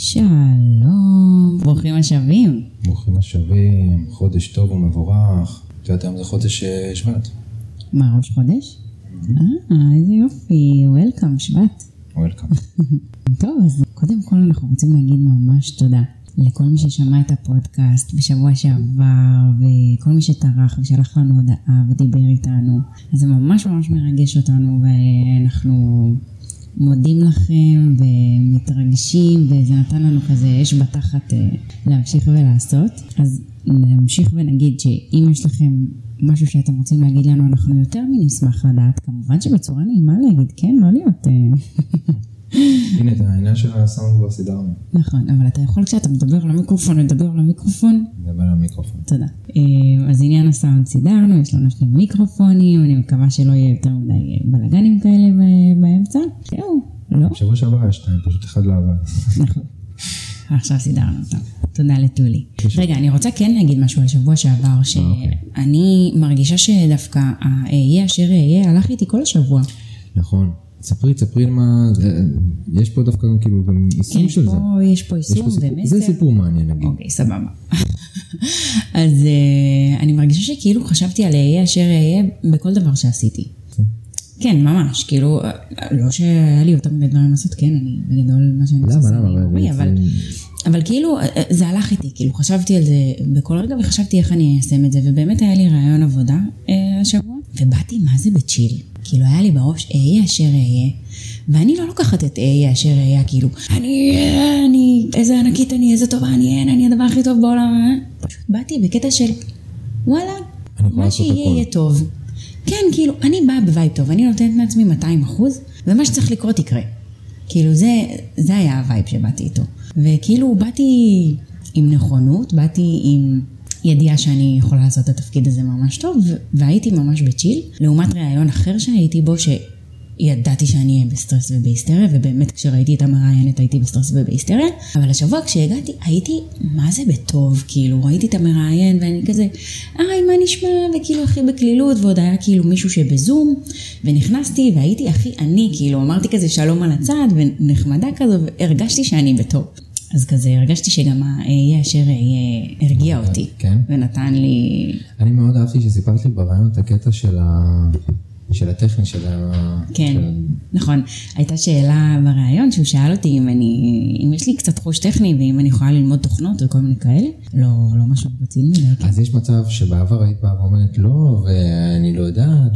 שלום, ברוכים השבים. ברוכים השבים, חודש טוב ומבורך. את יודעת היום זה חודש אה, שבט. מה, ראש חודש? אה, איזה יופי, וולקאם, שבט. וולקאם. טוב, אז קודם כל אנחנו רוצים להגיד ממש תודה לכל מי ששמע את הפודקאסט בשבוע שעבר, וכל מי שטרח ושלח לנו הודעה ודיבר איתנו. אז זה ממש ממש מרגש אותנו, ואנחנו מודים לכם ומתרגשים, וזה נתן לנו כזה אש בתחת אה, להמשיך ולעשות. אז נמשיך ונגיד שאם יש לכם משהו שאתם רוצים להגיד לנו, אנחנו יותר מנשמח לדעת. כמובן שבצורה נעימה להגיד, כן, לא להיות... אה, הנה, את העניין של הסאונד כבר סידרנו. נכון, אבל אתה יכול כשאתה מדבר למיקרופון, לדבר למיקרופון. נדבר על המיקרופון. תודה. אה, אז עניין הסאונד סידרנו, יש לנו שני מיקרופונים, אני מקווה שלא יהיה יותר מדי אה, בלאגנים כאלה באמצע. זהו, לא? בשבוע שעבר היה שתיים, פשוט אחד לא עבד. נכון. עכשיו סידרנו אותם. תודה לטולי. רגע, אני רוצה כן להגיד משהו על שבוע שעבר, אוקיי. שאני מרגישה שדווקא האהיה אשר אהיה הלך איתי כל השבוע. נכון. ספרי, ספרי מה... אה, יש פה דווקא כאילו גם יישום כן, של זה. יש פה יש יישום ומסר. זה סיפור מעניין נגיד. אוקיי, סבבה. אז uh, אני מרגישה שכאילו חשבתי על אהיה אשר אהיה בכל דבר שעשיתי. כן, ממש, כאילו, אה, לא שהיה לי יותר מדי דברים לעשות, כן, אני בגדול מה שאני עושה. למה, למה? אבל- אבל, כאילו, אה, אה, זה הלך איתי, כאילו, חשבתי על זה בכל רגע וחשבתי איך אני איישם את זה, ובאמת היה לי רעיון עבודה אה, השבוע, ובאתי מה זה בצ'יל. כאילו, היה לי בראש, אהיה אשר אהיה, ואני לא לוקחת את אהיה אשר אהיה, כאילו, אני, אני, איזה ענקית אני, איזה טובה אני, אין, אני הדבר הכי טוב בעולם, אה? פשוט באתי בקטע של, וואלה, מה שיהיה. יהיה טוב. כן, כאילו, אני באה ב vibe טוב, אני נותנת לעצמי 200 אחוז, ומה שצריך לקרות יקרה. כאילו, זה, זה היה ה vibe שבאתי איתו. וכאילו, באתי עם נכונות, באתי עם ידיעה שאני יכולה לעשות את התפקיד הזה ממש טוב, והייתי ממש ב chill, לעומת ראיון אחר שהייתי בו, ש... ידעתי שאני אהיה בסטרס ובהיסטריה, ובאמת כשראיתי את המראיינת הייתי בסטרס ובהיסטריה, אבל השבוע כשהגעתי הייתי, מה זה בטוב, כאילו, ראיתי את המראיין ואני כזה, היי, מה נשמע, וכאילו הכי בקלילות, ועוד היה כאילו מישהו שבזום, ונכנסתי והייתי הכי אני, כאילו, אמרתי כזה שלום על הצד, ונחמדה כזו, והרגשתי שאני בטוב. אז כזה הרגשתי שגם האהיה אשר אהיה הרגיע אותי, כן. ונתן לי, אני מאוד אהבתי שסיפרת לי ברעיון את הקטע של ה... של הטכני, של ה... כן, של- נכון. הייתה שאלה בריאיון שהוא שאל אותי אם אני, אם יש לי קצת חוש טכני ואם אני יכולה ללמוד תוכנות וכל מיני כאלה. לא, לא משהו רציני מדי. כן. אז יש מצב שבעבר היית באה ואומרת לא, ואני לא יודעת,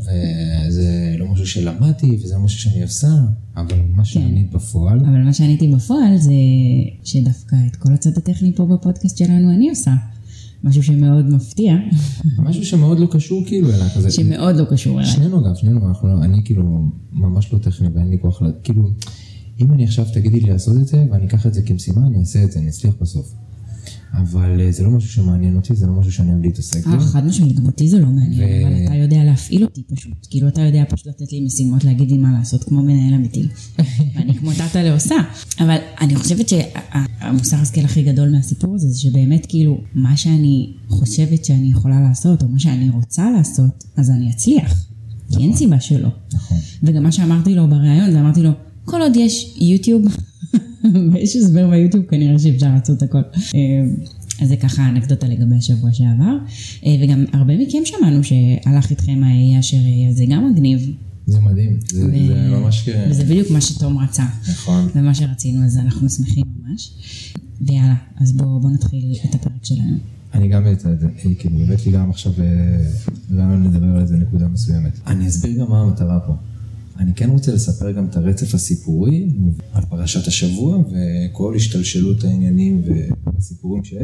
וזה לא משהו שלמדתי, וזה לא משהו שאני עושה, אבל מה שענית בפועל, אבל מה שעניתי בפועל זה שדווקא את כל הצד הטכני פה בפודקאסט שלנו אני עושה. משהו שמאוד מפתיע, משהו שמאוד לא קשור כאילו אליה, כזה, שמאוד לא קשור אליי. שנינו אגב, שנינו, אנחנו לא, אני כאילו ממש לא טכני ואין לי כוח, כאילו, אם אני עכשיו תגידי לי לעשות את זה, ואני אקח את זה כמשימה, אני אעשה את זה, אני אצליח בסוף. אבל אה, זה לא משהו שמעניין אותי, זה לא משהו שאני אוהב להתעסק בו. חד משמעית, גם אותי זה לא מעניין, אבל אתה יודע להפעיל אותי פשוט. כאילו, אתה יודע פשוט לתת לי משימות, להגיד לי מה לעשות, כמו מנהל אמיתי. ואני כמו טאטה לעושה. אבל אני חושבת שהמוסר השכל הכי גדול מהסיפור הזה, זה שבאמת כאילו, מה שאני חושבת שאני יכולה לעשות, או מה שאני רוצה לעשות, אז אני אצליח. כי אין סיבה שלא. נכון. וגם מה שאמרתי לו בריאיון, זה אמרתי לו, כל עוד יש יוטיוב, ויש הסבר ביוטיוב, כנראה שאפשר לעשות הכל. אה, אז זה ככה אנקדוטה לגבי השבוע שעבר. אה, וגם הרבה מכם שמענו שהלך איתכם האהיה אשר יהיה, זה גם מגניב. זה מדהים, זה, ו- זה ממש... כ- וזה בדיוק מה שתום רצה, נכון. ומה שרצינו, אז אנחנו שמחים ממש. ויאללה, אז בואו בוא נתחיל את הפרק שלנו. אני גם, את זה, כאילו, הבאת לי גם עכשיו אה, רעיון לדבר על איזה נקודה מסוימת. אני אסביר גם מה המטרה פה. אני כן רוצה לספר גם את הרצף הסיפורי על פרשת השבוע וכל השתלשלות העניינים והסיפורים שיש,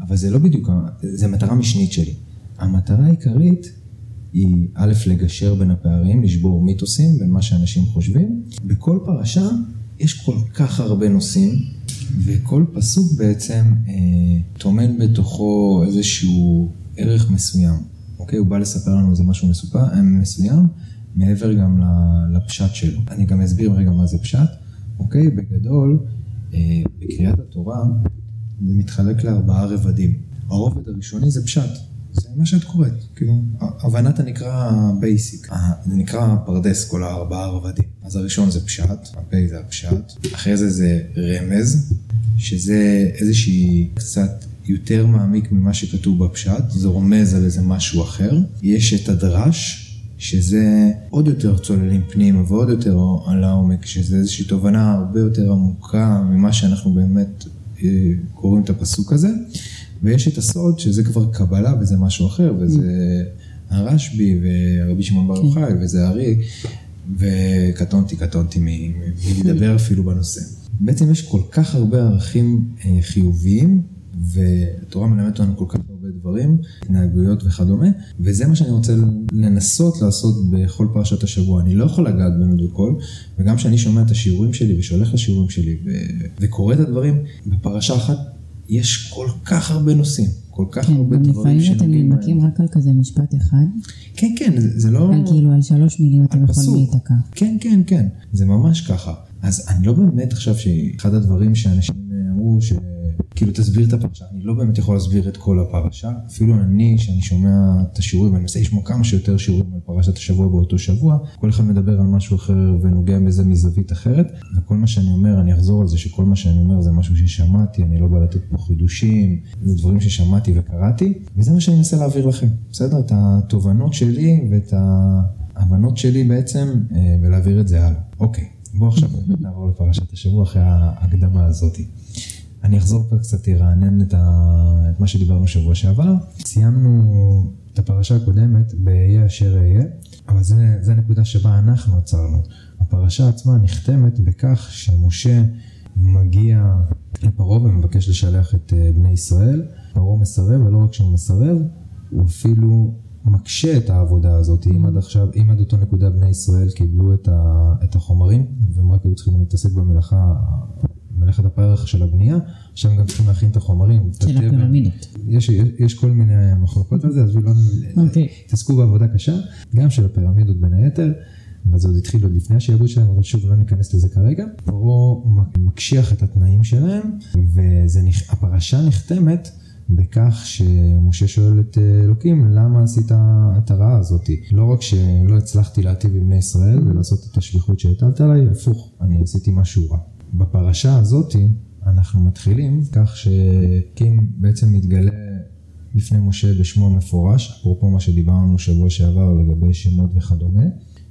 אבל זה לא בדיוק, זה מטרה משנית שלי. המטרה העיקרית היא א', לגשר בין הפערים, לשבור מיתוסים בין מה שאנשים חושבים. בכל פרשה יש כל כך הרבה נושאים, וכל פסוק בעצם אה, טומן בתוכו איזשהו ערך מסוים. אוקיי? הוא בא לספר לנו איזה משהו מסופר, אה, מסוים, מעבר גם לפשט שלו. אני גם אסביר רגע מה זה פשט. אוקיי? בגדול, אה, בקריאת התורה זה מתחלק לארבעה רבדים. הרובד הראשוני זה פשט. זה מה שאת קוראת, כאילו, הבנת הנקרא basic, זה נקרא פרדס, כל הארבעה רבדים. אז הראשון זה פשט, הפ' זה הפשט, אחרי זה זה רמז, שזה איזושהי קצת יותר מעמיק ממה שכתוב בפשט, זה רומז על איזה משהו אחר. יש את הדרש, שזה עוד יותר צוללים פנימה ועוד יותר על העומק, שזה איזושהי תובנה הרבה יותר עמוקה ממה שאנחנו באמת אה, קוראים את הפסוק הזה. ויש את הסוד, שזה כבר קבלה וזה משהו אחר, וזה הרשב"י ורבי שמעון בר יוחאי וזה ארי, וקטונתי, קטונתי מלדבר אפילו בנושא. בעצם יש כל כך הרבה ערכים אה, חיוביים, והתורה מלמדת אותנו כל כך הרבה דברים, התנהגויות וכדומה, וזה מה שאני רוצה לנסות לעשות בכל פרשת השבוע. אני לא יכול לגעת באמת בכל, וגם כשאני שומע את השיעורים שלי ושהולך לשיעורים שלי וקורא את הדברים, בפרשה אחת יש כל כך הרבה נושאים. כל כך כן, הרבה דברים שנוגעים... לפעמים אתם נדבקים רק על כזה משפט אחד. כן, כן, זה, זה לא... על כאילו, על שלוש מילים אתם יכולים להיתקע. כן, כן, כן, זה ממש ככה. אז אני לא באמת חושב שאחד הדברים שאנשים אמרו, ש... כאילו תסביר את הפרשה, אני לא באמת יכול להסביר את כל הפרשה, אפילו אני, שאני שומע את השיעורים, ואני מנסה לשמוע כמה שיותר שיעורים על פרשת השבוע באותו שבוע, כל אחד מדבר על משהו אחר ונוגע בזה מזווית אחרת, וכל מה שאני אומר, אני אחזור על זה שכל מה שאני אומר זה משהו ששמעתי, אני לא בא לתת פה חידושים, זה דברים ששמעתי וקראתי, וזה מה שאני מנסה להעביר לכם, בסדר? את התובנות שלי ואת ההבנות שלי בעצם, אה, ולהעביר את זה הלאה. אוקיי, בואו עכשיו נעבור לפרשת השבוע אחרי ההקדמה הזאתי. אני אחזור פה קצת, ארענן את, ה... את מה שדיברנו שבוע שעבר. סיימנו את הפרשה הקודמת ב"יהיה אשר אהיה", אבל זה, זה הנקודה שבה אנחנו עצרנו. הפרשה עצמה נחתמת בכך שמשה מגיע לפרעה ומבקש לשלח את אה, בני ישראל. פרעה מסרב, ולא רק שהוא מסרב, הוא אפילו מקשה את העבודה הזאת. אם עד עכשיו, אם עד אותו נקודה בני ישראל קיבלו את, ה, את החומרים, והם רק היו צריכים להתעסק במלאכה מלאכת הפרח של הבנייה, עכשיו גם צריכים להכין את החומרים. של הפירמידות. יש, יש, יש כל מיני מחלוקות על זה, אז לא okay. תעסקו בעבודה קשה, גם של הפירמידות בין היתר. וזה עוד התחיל עוד לפני השעבוד שלהם, אבל שוב לא ניכנס לזה כרגע. פרעה מקשיח את התנאים שלהם, והפרשה נחתמת בכך שמשה שואל את אלוקים, למה עשית את הרעה הזאתי? לא רק שלא הצלחתי להטיב עם בני ישראל ולעשות את השליחות שהטלת עליי, הפוך, אני עשיתי משהו רע. בפרשה הזאתי אנחנו מתחילים כך שקים בעצם מתגלה לפני משה בשמו המפורש, אפרופו מה שדיברנו שבוע שעבר לגבי שמות וכדומה,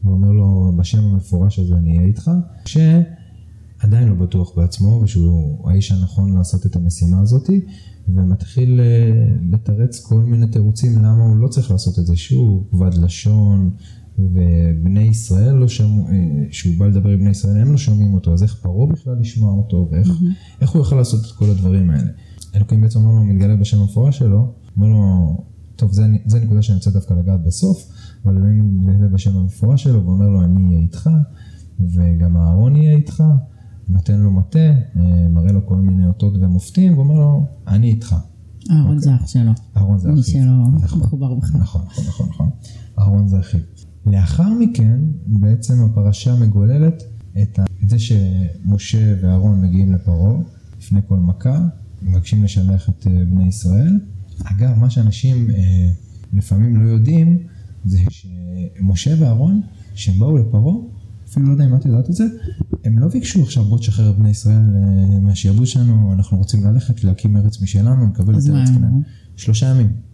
הוא אומר לו בשם המפורש הזה אני אהיה איתך, שעדיין לא בטוח בעצמו ושהוא האיש הנכון לעשות את המשימה הזאתי ומתחיל אה, לתרץ כל מיני תירוצים למה הוא לא צריך לעשות את זה, שהוא כבד לשון, ובני ישראל לא שמעו, אה, שהוא בא לדבר עם בני ישראל, הם לא שומעים אותו, אז איך פרעה בכלל לשמוע אותו, ואיך mm-hmm. הוא יכול לעשות את כל הדברים האלה. אלוקים בעצם אומר לו, מתגלה בשם המפורש שלו, אומר לו, טוב, זה, זה נקודה שאני רוצה דווקא לגעת בסוף, אבל אלוהים מתגלה בשם המפורש שלו, ואומר לו, אני אהיה איתך, וגם אהרון יהיה איתך, נותן לו מטה, אה, מראה לו כל מיני אותות ומופתים, ואומר לו, אני איתך. אהרון אוקיי. זה אח שלו. אהרון זה אחיו. מי שלא נכון. מחובר בכלל. נכון, נכון, נכון, נכון. אהרון זה אחיו. לאחר מכן, בעצם הפרשה מגוללת את, את זה שמשה ואהרון מגיעים לפרעה, לפני כל מכה, מבקשים לשלח את אה, בני ישראל. אגב, מה שאנשים אה, לפעמים לא יודעים, זה שמשה ואהרון, כשהם באו לפרעה, אפילו לא יודע אם את יודעת את זה, הם לא ביקשו עכשיו בוא תשחרר את בני ישראל אה, מהשיעבוד שלנו, אנחנו רוצים ללכת להקים ארץ משלנו, לקבל את ארץ כנען. שלושה ימים.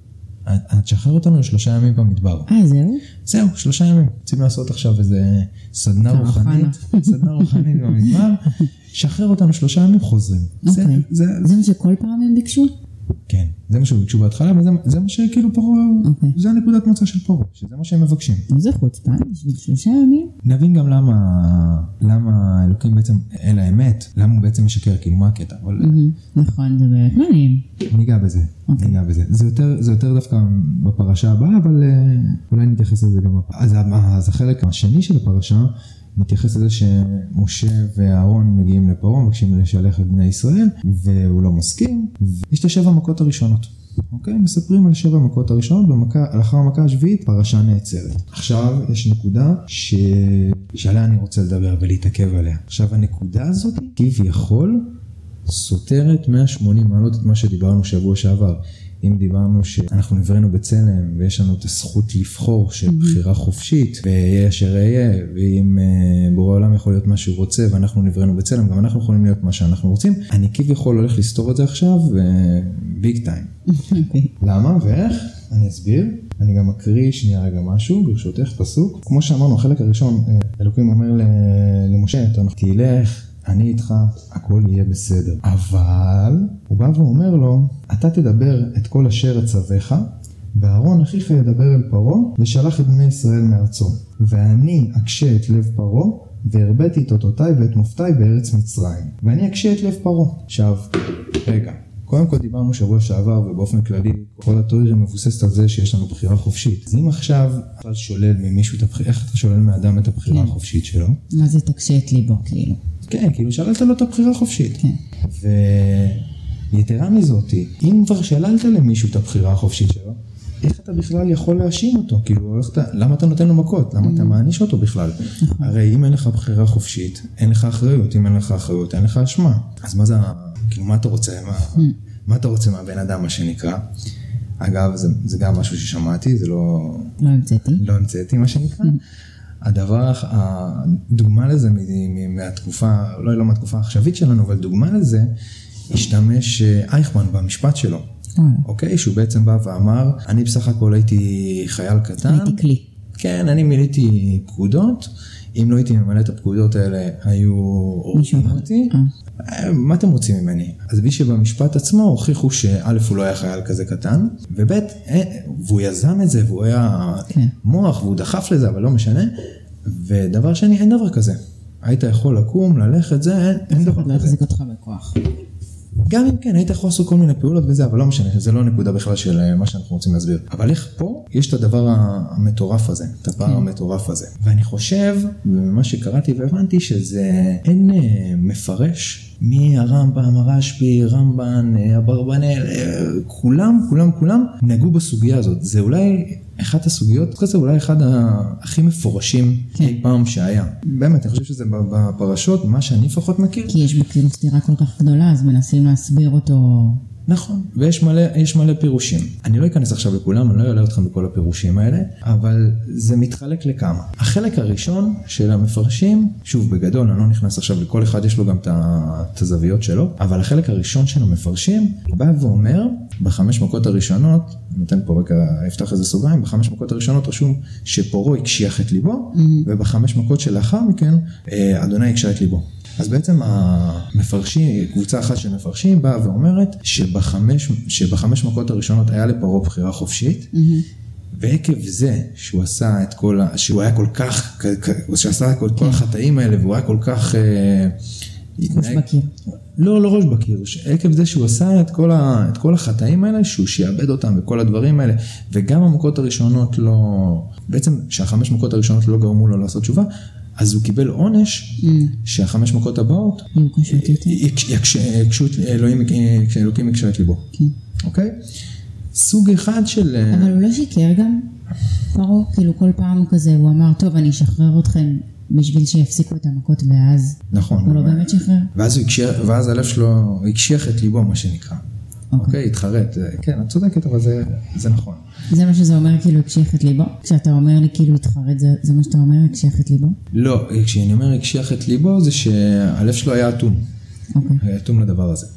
תשחרר אותנו לשלושה ימים במדבר. אה, זהו? זהו, שלושה ימים. רוצים לעשות עכשיו איזה סדנה רוחנית, סדנה רוחנית במדבר, שחרר אותנו שלושה ימים, חוזרים. אוקיי. זה, זה מה שכל פעם הם ביקשו? כן, זה מה שביקשו בהתחלה, וזה מה שכאילו פרעה, אוקיי. זה הנקודת מוצא של פרעה, שזה מה שהם מבקשים. זה חוצפה, בשביל שלושה ימים. נבין גם למה, למה אלוקים בעצם, אל האמת, למה הוא בעצם משקר, כאילו מה הקטע. אבל... נכון, זה באמת מעניין. ניגע בזה, אוקיי. ניגע בזה. זה יותר, זה יותר דווקא בפרשה הבאה, אבל אה, אולי נתייחס לזה גם הפעם. אז, אז החלק השני של הפרשה, מתייחס לזה שמשה ואהרון מגיעים לפרעה, מבקשים לשלח את בני ישראל, והוא לא מסכים, ויש את השבע מכות הראשונות. אוקיי? מספרים על שבע מכות הראשונות, לאחר המכה השביעית פרשה נעצרת. עכשיו יש נקודה ש... שעליה אני רוצה לדבר ולהתעכב עליה. עכשיו הנקודה הזאת כביכול סותרת 180 מעלות את מה שדיברנו שבוע שעבר. אם דיברנו שאנחנו נבראנו בצלם ויש לנו את הזכות לבחור של בחירה חופשית ויהיה אשר אהיה ואם uh, בורא העולם יכול להיות מה שהוא רוצה ואנחנו נבראנו בצלם גם אנחנו יכולים להיות מה שאנחנו רוצים אני כביכול הולך לסתור את זה עכשיו ביג טיים. אוקיי. למה ואיך? אני אסביר. אני גם אקריא שנייה רגע משהו ברשותך פסוק כמו שאמרנו החלק הראשון אה, אלוקים אומר למשה תלך אני איתך, הכל יהיה בסדר. אבל, הוא בא ואומר לו, אתה תדבר את כל אשר אצווך, ואהרון אחיך ידבר אל פרעה, ושלח את בני ישראל מארצו. ואני אקשה את לב פרעה, והרביתי את אותותיי ואת מופתיי בארץ מצרים. ואני אקשה את לב פרעה. עכשיו, רגע. קודם כל דיברנו שבוע שעבר ובאופן כללי כל התיאוריה מבוססת על זה שיש לנו בחירה חופשית. אז אם עכשיו אתה שולל ממישהו את הבחירה, איך אתה שולל מאדם את הבחירה כן. החופשית שלו? מה זה תקשה את ליבו כאילו? כן, כאילו שללת לו את הבחירה החופשית. כן. ויתרה מזאתי, אם כבר שללת למישהו את הבחירה החופשית שלו, איך אתה בכלל יכול להאשים אותו? כאילו, אתה, למה אתה נותן לו מכות? למה אתה mm. מעניש אותו בכלל? נכון. הרי אם אין לך בחירה חופשית, אין לך אחריות. אם אין לך אחריות, אין לך אשמה. אז מה זה, כאילו, מה אתה רוצה? מה, mm. מה אתה רוצה מהבן אדם, מה שנקרא? אגב, זה, זה גם משהו ששמעתי, זה לא... לא המצאתי. לא המצאתי, מה שנקרא. הדבר, הדוגמה לזה מהתקופה, אולי לא מהתקופה העכשווית שלנו, אבל דוגמה לזה, השתמש אה, אייכמן במשפט שלו. אה. אוקיי? שהוא בעצם בא ואמר, אני בסך הכל הייתי חייל קטן. הייתי כלי. כן, אני מילאתי פקודות. אם לא הייתי ממלא את הפקודות האלה, היו הורגים אותי. אה. מה אתם רוצים ממני? אז בי שבמשפט עצמו הוכיחו שא' הוא לא היה חייל כזה קטן, וב' והוא יזם את זה והוא היה כן. מוח והוא דחף לזה, אבל לא משנה. ודבר שני, אין דבר כזה. היית יכול לקום, ללכת, זה, אין, אין דבר כזה. לא יחזיק אותך בכוח. גם אם כן, היית יכול לעשות כל מיני פעולות וזה, אבל לא משנה, זה לא נקודה בכלל של אה, מה שאנחנו רוצים להסביר. אבל איך פה יש את הדבר המטורף הזה, את הפער כן. המטורף הזה. ואני חושב, ממה שקראתי והבנתי, שזה אין אה, מפרש מהרמב"ם, הרשב"י, רמב"ן, אה, אברבנאל, כולם, כולם, כולם נגעו בסוגיה הזאת. זה אולי אחת הסוגיות, כזה אולי אחד הכי מפורשים כן. אי פעם שהיה. באמת, אני חושב שזה בפרשות, מה שאני לפחות מכיר. כי יש בו כאילו סתירה כל כך גדולה, אז מנסים להסביר אותו. נכון, ויש מלא, מלא פירושים. אני לא אכנס עכשיו לכולם, אני לא אעלה אתכם בכל הפירושים האלה, אבל זה מתחלק לכמה. החלק הראשון של המפרשים, שוב בגדול, אני לא נכנס עכשיו לכל אחד יש לו גם את הזוויות שלו, אבל החלק הראשון של המפרשים בא ואומר, בחמש מכות הראשונות, אני נותן פה רגע, אפתח איזה סוגריים, בחמש מכות הראשונות רשום שפורו הקשיח את ליבו, mm-hmm. ובחמש מכות שלאחר מכן, אה, אדוני הקשה את ליבו. אז בעצם המפרשים, קבוצה אחת של מפרשים באה ואומרת שבחמש, שבחמש מכות הראשונות היה לפרעה בחירה חופשית, mm-hmm. ועקב זה שהוא עשה את כל, ה... שהוא היה כל כך, שהוא עשה את כל, כל החטאים האלה והוא היה כל כך... אה, ראש בקיר. לא, לא ראש בקיר, עקב זה שהוא עשה את כל, ה, את כל החטאים האלה, שהוא שיעבד אותם וכל הדברים האלה, וגם המכות הראשונות לא, בעצם שהחמש מכות הראשונות לא גרמו לו לעשות תשובה, אז הוא קיבל עונש mm. שהחמש מכות הבאות יקשו את אלוהים, אלוקים יקשה את ליבו. כן. אוקיי? סוג אחד של... אה, אבל הוא לא שיקר גם, פרעה, כאילו כל פעם כזה הוא אמר, טוב אני אשחרר אתכם בשביל שיפסיקו את המכות ואז... נכון. הוא לא באמת שחרר? ואז הלב שלו הקשיח את ליבו מה שנקרא. אוקיי, התחרט, כן, את צודקת, אבל זה, זה נכון. זה מה שזה אומר, כאילו, הקשיח את ליבו? כשאתה אומר לי, כאילו, התחרט, זה, זה מה שאתה אומר, הקשיח את ליבו? לא, כשאני אומר הקשיח את ליבו, זה שהלב שלו היה אטום. אוקיי. היה אטום לדבר הזה.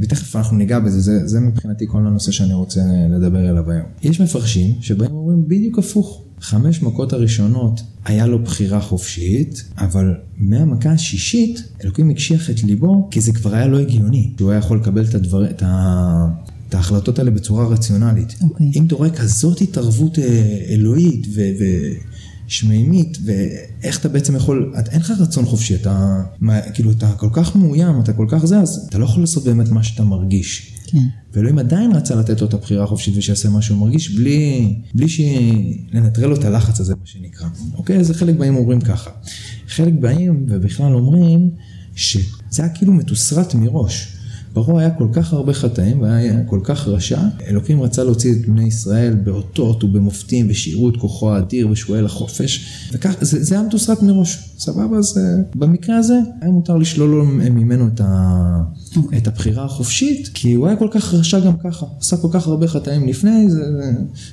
ותכף אנחנו ניגע בזה, זה, זה מבחינתי כל הנושא שאני רוצה לדבר עליו היום. יש מפרשים שבאים ואומרים בדיוק הפוך. חמש מכות הראשונות היה לו בחירה חופשית, אבל מהמכה השישית אלוקים הקשיח את ליבו, כי זה כבר היה לא הגיוני. שהוא היה יכול לקבל את, הדבר, את, ה, את ההחלטות האלה בצורה רציונלית. Okay. אוקיי. אם אתה רואה כזאת התערבות אה, אלוהית ו... ו שמימית, ואיך אתה בעצם יכול, את, אין לך רצון חופשי, אתה, מה, כאילו, אתה כל כך מאוים, אתה כל כך זה, אז אתה לא יכול לעשות באמת מה שאתה מרגיש. כן. ואלוהים עדיין רצה לתת לו את הבחירה החופשית ושיעשה מה שהוא מרגיש, בלי, בלי לנטרל לו את הלחץ הזה, מה שנקרא. אוקיי? אז חלק באים אומרים ככה. חלק באים ובכלל אומרים שזה היה כאילו מתוסרט מראש. פרעה היה כל כך הרבה חטאים והיה כל כך רשע, אלוקים רצה להוציא את בני ישראל באותות ובמופתים ושיראו את כוחו האדיר ושהוא אל החופש, וכך, זה, זה היה מתוסרט מראש, סבבה? אז אה, במקרה הזה היה מותר לשלול ממנו את, ה, okay. אוקיי. את הבחירה החופשית, כי הוא היה כל כך רשע גם ככה, עשה כל כך הרבה חטאים לפני, זה,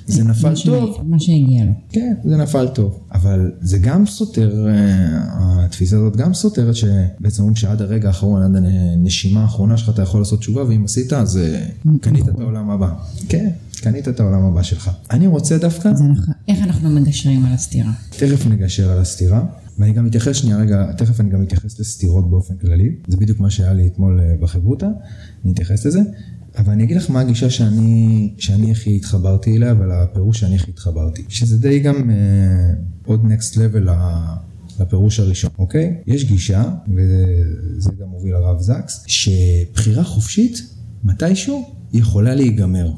זה נפל טוב. מה שהגיע לו. כן, זה נפל טוב, אבל זה גם סותר, אה, התפיסה הזאת גם סותרת שבעצם אומרים שעד הרגע האחרון, עד הנשימה האחרונה שלך אתה יכול לעשות תשובה, ואם עשית אז אה, קנית את העולם הבא. כן. קנית את העולם הבא שלך. אני רוצה דווקא... אנחנו, איך אנחנו מגשרים על הסתירה? תכף נגשר על הסתירה. ואני גם אתייחס שנייה רגע, תכף אני גם אתייחס לסתירות באופן כללי. זה בדיוק מה שהיה לי אתמול אה, בחברותא, אני אתייחס לזה. אבל אני אגיד לך מה הגישה שאני, שאני הכי התחברתי אליה ולפירוש שאני הכי התחברתי. שזה די גם uh, עוד נקסט לבל לפירוש הראשון, אוקיי? יש גישה, וזה גם מוביל הרב זקס, שבחירה חופשית, מתישהו, יכולה להיגמר.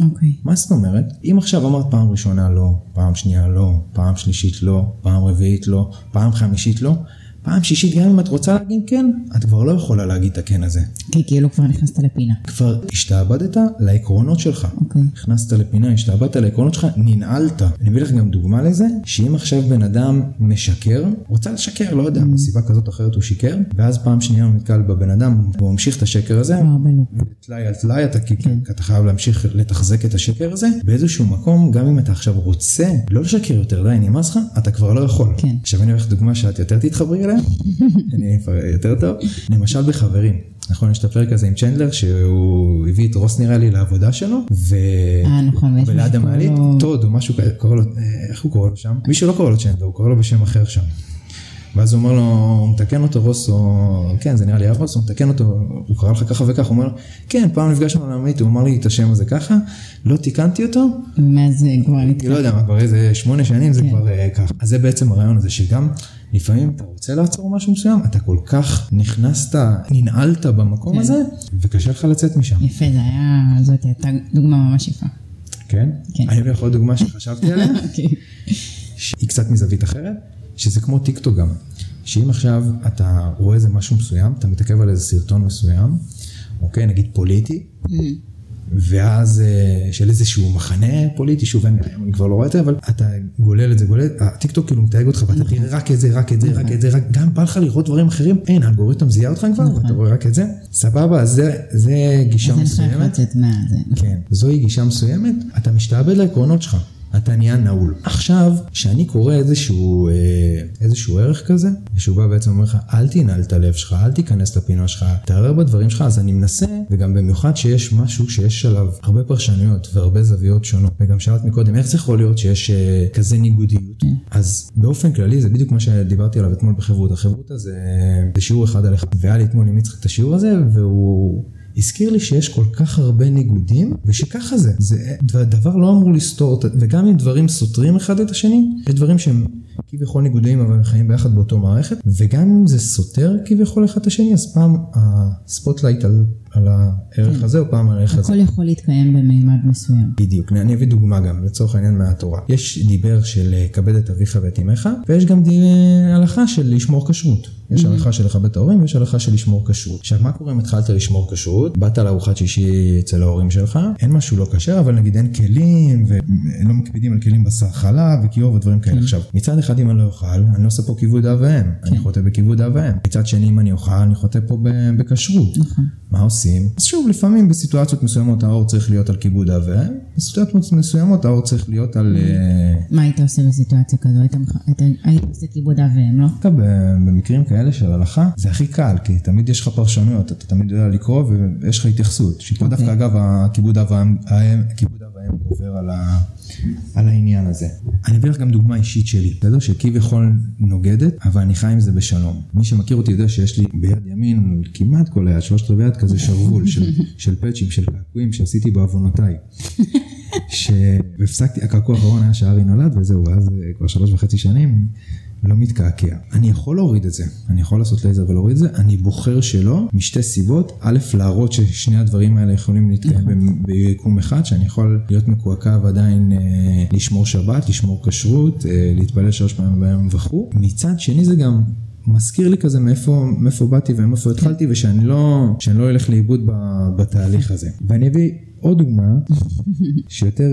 אוקיי. Okay. מה זאת אומרת? אם עכשיו אמרת פעם ראשונה לא, פעם שנייה לא, פעם שלישית לא, פעם רביעית לא, פעם חמישית לא, פעם שישית, גם אם את רוצה להגיד כן, את כבר לא יכולה להגיד את הכן הזה. כי כאילו כבר נכנסת לפינה. כבר השתעבדת לעקרונות שלך. אוקיי. נכנסת לפינה, השתעבדת לעקרונות שלך, ננעלת. אני אביא לך גם דוגמה לזה, שאם עכשיו בן אדם משקר, רוצה לשקר, לא יודע, מסיבה כזאת או אחרת הוא שיקר, ואז פעם שנייה הוא נתקל בבן אדם, הוא ממשיך את השקר הזה, טלאי על טלאי, אתה, כן. אתה חייב להמשיך לתחזק את השקר הזה, באיזשהו מקום, גם אם אתה עכשיו רוצה לא לשקר יותר, די, נמאס לך, אתה כבר לא יכול. כן. עכשיו אני אביא לך דוגמה שאת יותר תתחברי אליה, אני יותר טוב, למשל בחברים. נכון, יש את הפרק הזה עם צ'נדלר, שהוא הביא את רוס נראה לי לעבודה שלו, ו... אה, נכון, וליד המעלית, טוד או משהו כזה, קורא לו, אה, איך הוא קורא לו שם? מישהו לא קורא לו צ'נדלר, הוא קורא לו בשם אחר שם. ואז הוא אומר לו, הוא מתקן אותו רוס, או כן, זה נראה לי הרוס, הוא מתקן אותו, הוא קרא לך ככה וככה, הוא אומר כן, פעם נפגשנו על המעלית, הוא אמר לי את השם הזה ככה, לא תיקנתי אותו. ומאז זה כבר נתקע. לא יודע מה, כבר איזה שמונה שנים זה כן. כבר אה, ככה. אז זה בעצם הרעיון הזה, שגם לפעמים אתה רוצה לעצור משהו מסוים, אתה כל כך נכנסת, ננעלת במקום כן. הזה, וקשה לך לצאת משם. יפה, זה היה, זאת הייתה דוגמה ממש יפה. כן? כן. אני אביא לך עוד דוגמה שחשבתי עליה, אוקיי. שהיא קצת מזווית אחרת, שזה כמו טיקטוק גם. שאם עכשיו אתה רואה איזה משהו מסוים, אתה מתעכב על איזה סרטון מסוים, אוקיי, נגיד פוליטי, mm. ואז אה, של איזשהו מחנה פוליטי, שוב, אני, אני כבר לא רואה את זה, אבל אתה גולל את זה, גולל, הטיקטוק כאילו מתייג אותך ואתה נכון. תראה רק את זה, רק את זה, רק. את זה, גם בא לך לראות דברים אחרים, אין, האלגוריתם זיהה אותך כבר, נכון. ואתה רואה רק את זה, סבבה, אז זה, זה גישה מסוימת. כן, זוהי גישה מסוימת, אתה משתעבד לעקרונות שלך. אתה נהיה נעול. עכשיו, כשאני קורא איזשהו, אה, איזשהו ערך כזה, שהוא בא בעצם אומר לך, אל תנעל את הלב שלך, אל תיכנס לפינה שלך, תערער בדברים שלך, אז אני מנסה, וגם במיוחד שיש משהו שיש עליו הרבה פרשנויות והרבה זוויות שונות. וגם שאלת מקודם, איך זה יכול להיות שיש אה, כזה ניגודיות? כן. אז באופן כללי, זה בדיוק מה שדיברתי עליו אתמול בחברות. החברות הזה, זה שיעור אחד על אחד. והיה לי אתמול עם יצחק את השיעור הזה, והוא... הזכיר לי שיש כל כך הרבה ניגודים, ושככה זה. זה דבר לא אמור לסתור, וגם אם דברים סותרים אחד את השני, יש דברים שהם כביכול ניגודיים אבל חיים ביחד באותו מערכת, וגם אם זה סותר כביכול אחד את השני, אז פעם ה spotlight על על הערך כן. הזה או פעם על הערך הזה. הכל יכול להתקיים במימד מסוים. בדיוק, אני אביא דוגמה גם לצורך העניין מהתורה. יש דיבר של אה, כבד את אביך ואת אמך, ויש גם אה, הלכה של לשמור כשרות. יש mm-hmm. הלכה של לכבד את ההורים ויש הלכה של לשמור כשרות. עכשיו מה קורה אם התחלת לשמור כשרות, באת לארוחת שישי אצל ההורים שלך, אין משהו לא כשר, אבל נגיד אין כלים ולא מקפידים על כלים בשר חלב וכיור ודברים כאלה. כן. עכשיו, מצד אחד אם אני לא אוכל, אני לא עושה פה כיבוד אב ואם, כן. אני חוטא בכיבוד אב ואם. מצד שני אם אני אוכל, אני חוטא פה בכשרות. נכון. מה עושים? אז שוב, לפעמים בסיטואציות מסוימות האור צריך להיות על כיבוד אב ואם, בסיטואציות מסוימות האור צריך להיות על... אה, מה היית עושה בסיטואציה כזו? היית עושה כיבוד אב ואם, לא? במקרים כאלה של הלכה, זה הכי קל, כי תמיד יש לך פרשנויות, אתה תמיד יודע לקרוא ויש לך התייחסות. שפה דווקא אוקיי. אגב, הכיבוד אב ואם עובר על ה... על העניין הזה. אני אביא לך גם דוגמה אישית שלי, בסדר? שכביכול נוגדת, אבל אני חי עם זה בשלום. מי שמכיר אותי יודע שיש לי ביד ימין, כמעט כל היד, שלושת רבעי יד כזה שרוול של, של פאצ'ים, של קעקועים שעשיתי בעוונותיי. שהפסקתי, הקעקוע האחרון היה שארי נולד וזהו, ואז אה, כבר שלוש וחצי שנים. לא מתקעקע. אני יכול להוריד את זה, אני יכול לעשות לייזר ולהוריד את זה, אני בוחר שלא, משתי סיבות. א', להראות ששני הדברים האלה יכולים להתקיים נכון. ביקום אחד, שאני יכול להיות מקועקע ועדיין אה, לשמור שבת, לשמור כשרות, אה, להתפלל שלוש פעמים ביום וכו'. מצד שני זה גם מזכיר לי כזה מאיפה, מאיפה באתי ומאיפה התחלתי, ושאני לא, שאני לא אלך לאיבוד בתהליך הזה. ואני אביא עוד דוגמה, שיותר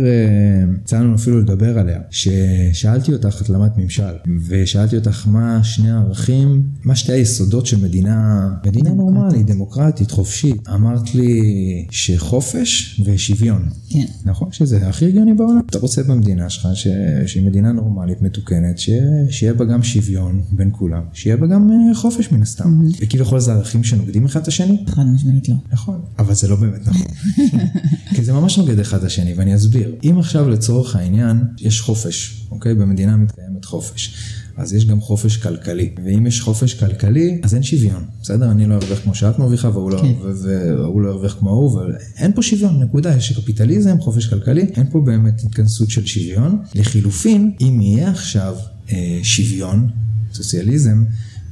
יצא uh, לנו אפילו לדבר עליה, ששאלתי אותך, את למדת ממשל, ושאלתי אותך מה שני הערכים, מה שתי היסודות של מדינה, מדינה נורמלית, דמוקרטית, חופשית. אמרת לי שחופש ושוויון. כן. נכון? שזה הכי הגיוני בעולם. אתה רוצה במדינה שלך, ש... שהיא מדינה נורמלית, מתוקנת, ש... שיהיה בה גם שוויון בין כולם, שיהיה בה גם uh, חופש מן הסתם. וכביכול זה ערכים שנוגדים אחד את השני? חד משמעית לא. נכון, אבל זה לא באמת נכון. כי זה ממש נוגד אחד את השני, ואני אסביר. אם עכשיו לצורך העניין יש חופש, אוקיי? במדינה מתקיימת חופש. אז יש גם חופש כלכלי, ואם יש חופש כלכלי, אז אין שוויון, בסדר? אני לא ארוויח כמו שאת מרוויחה, והוא לא, כן. והוא לא ירוויח כמו ההוא, ואין פה שוויון, נקודה, יש קפיטליזם, חופש כלכלי, אין פה באמת התכנסות של שוויון. לחילופין, אם יהיה עכשיו אה, שוויון, סוציאליזם,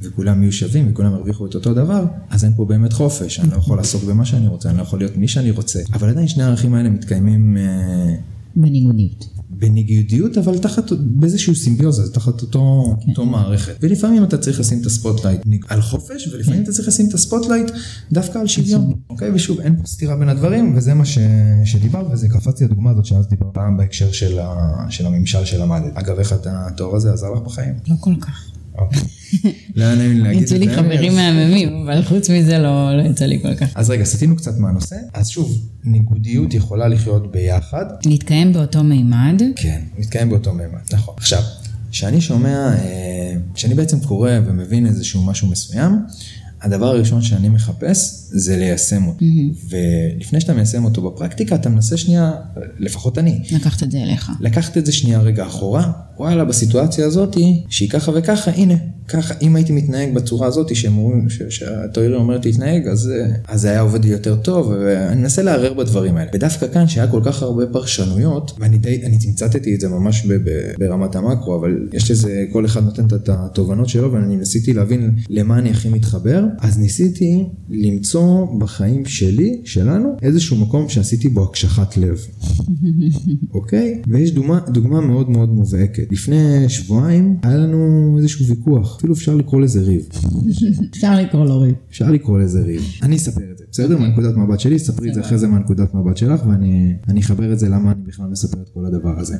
וכולם יהיו שווים וכולם ירוויחו את אותו דבר, אז אין פה באמת חופש, אני לא יכול לעסוק במה שאני רוצה, אני לא יכול להיות מי שאני רוצה. אבל עדיין שני הערכים האלה מתקיימים... אה, בניגודיות. בניגודיות, אבל תחת, באיזשהו סימביוזה, תחת אותו, כן. אותו מערכת. ולפעמים אתה צריך לשים את ה spotlight על חופש, ולפעמים כן. אתה צריך לשים את ה spotlight דווקא על שוויון. אוקיי, ושוב, אין פה סתירה בין הדברים, וזה מה ש... שדיברת, וזה קפצתי לדוגמה הזאת שאז דיברת פעם בהקשר של, ה... של הממשל שלמדת. אגב, איך התואר הזה עזר לך בחיים? לא כל כך. אוקיי. לא היה נעים לי להגיד את זה. יצאו לי חברים מהממים, אבל חוץ מזה לא, לא יצא לי כל כך. אז רגע, סטינו קצת מהנושא. אז שוב, ניגודיות יכולה לחיות ביחד. להתקיים באותו מימד. כן, להתקיים באותו מימד, נכון. עכשיו, כשאני שומע, אה, כשאני בעצם קורא ומבין איזשהו משהו מסוים, הדבר הראשון שאני מחפש זה ליישם אותו. Mm-hmm. ולפני שאתה מיישם אותו בפרקטיקה, אתה מנסה שנייה, לפחות אני. לקחת את זה אליך. לקחת את זה שנייה רגע אחורה, וואלה, בסיטואציה הזאת, שהיא ככה וככה, הנה, ככה, אם הייתי מתנהג בצורה הזאת, שהם אומרים, שהתוארים אומרת להתנהג, אז, אז זה היה עובד לי יותר טוב, ואני מנסה לערער בדברים האלה. ודווקא כאן, שהיה כל כך הרבה פרשנויות, ואני די, אני תמצתתי את זה ממש ב, ב, ברמת המקרו, אבל יש לזה, כל אחד נותן את התובנות שלו, ואני ניסיתי להבין למה אני הכי מתחבר, אז ניסיתי למצוא בחיים שלי, שלנו, איזשהו מקום שעשיתי בו הקשחת לב. אוקיי? ויש דוגמה, דוגמה מאוד מאוד מובהקת. לפני שבועיים היה לנו איזשהו ויכוח, אפילו אפשר לקרוא לזה ריב. אפשר לקרוא לו ריב. אפשר לקרוא לזה ריב. אני אספר את זה, בסדר? מנקודת מבט שלי, ספרי את זה אחרי זה מהנקודת מבט שלך, ואני אחבר את זה למה אני בכלל מספר את כל הדבר הזה.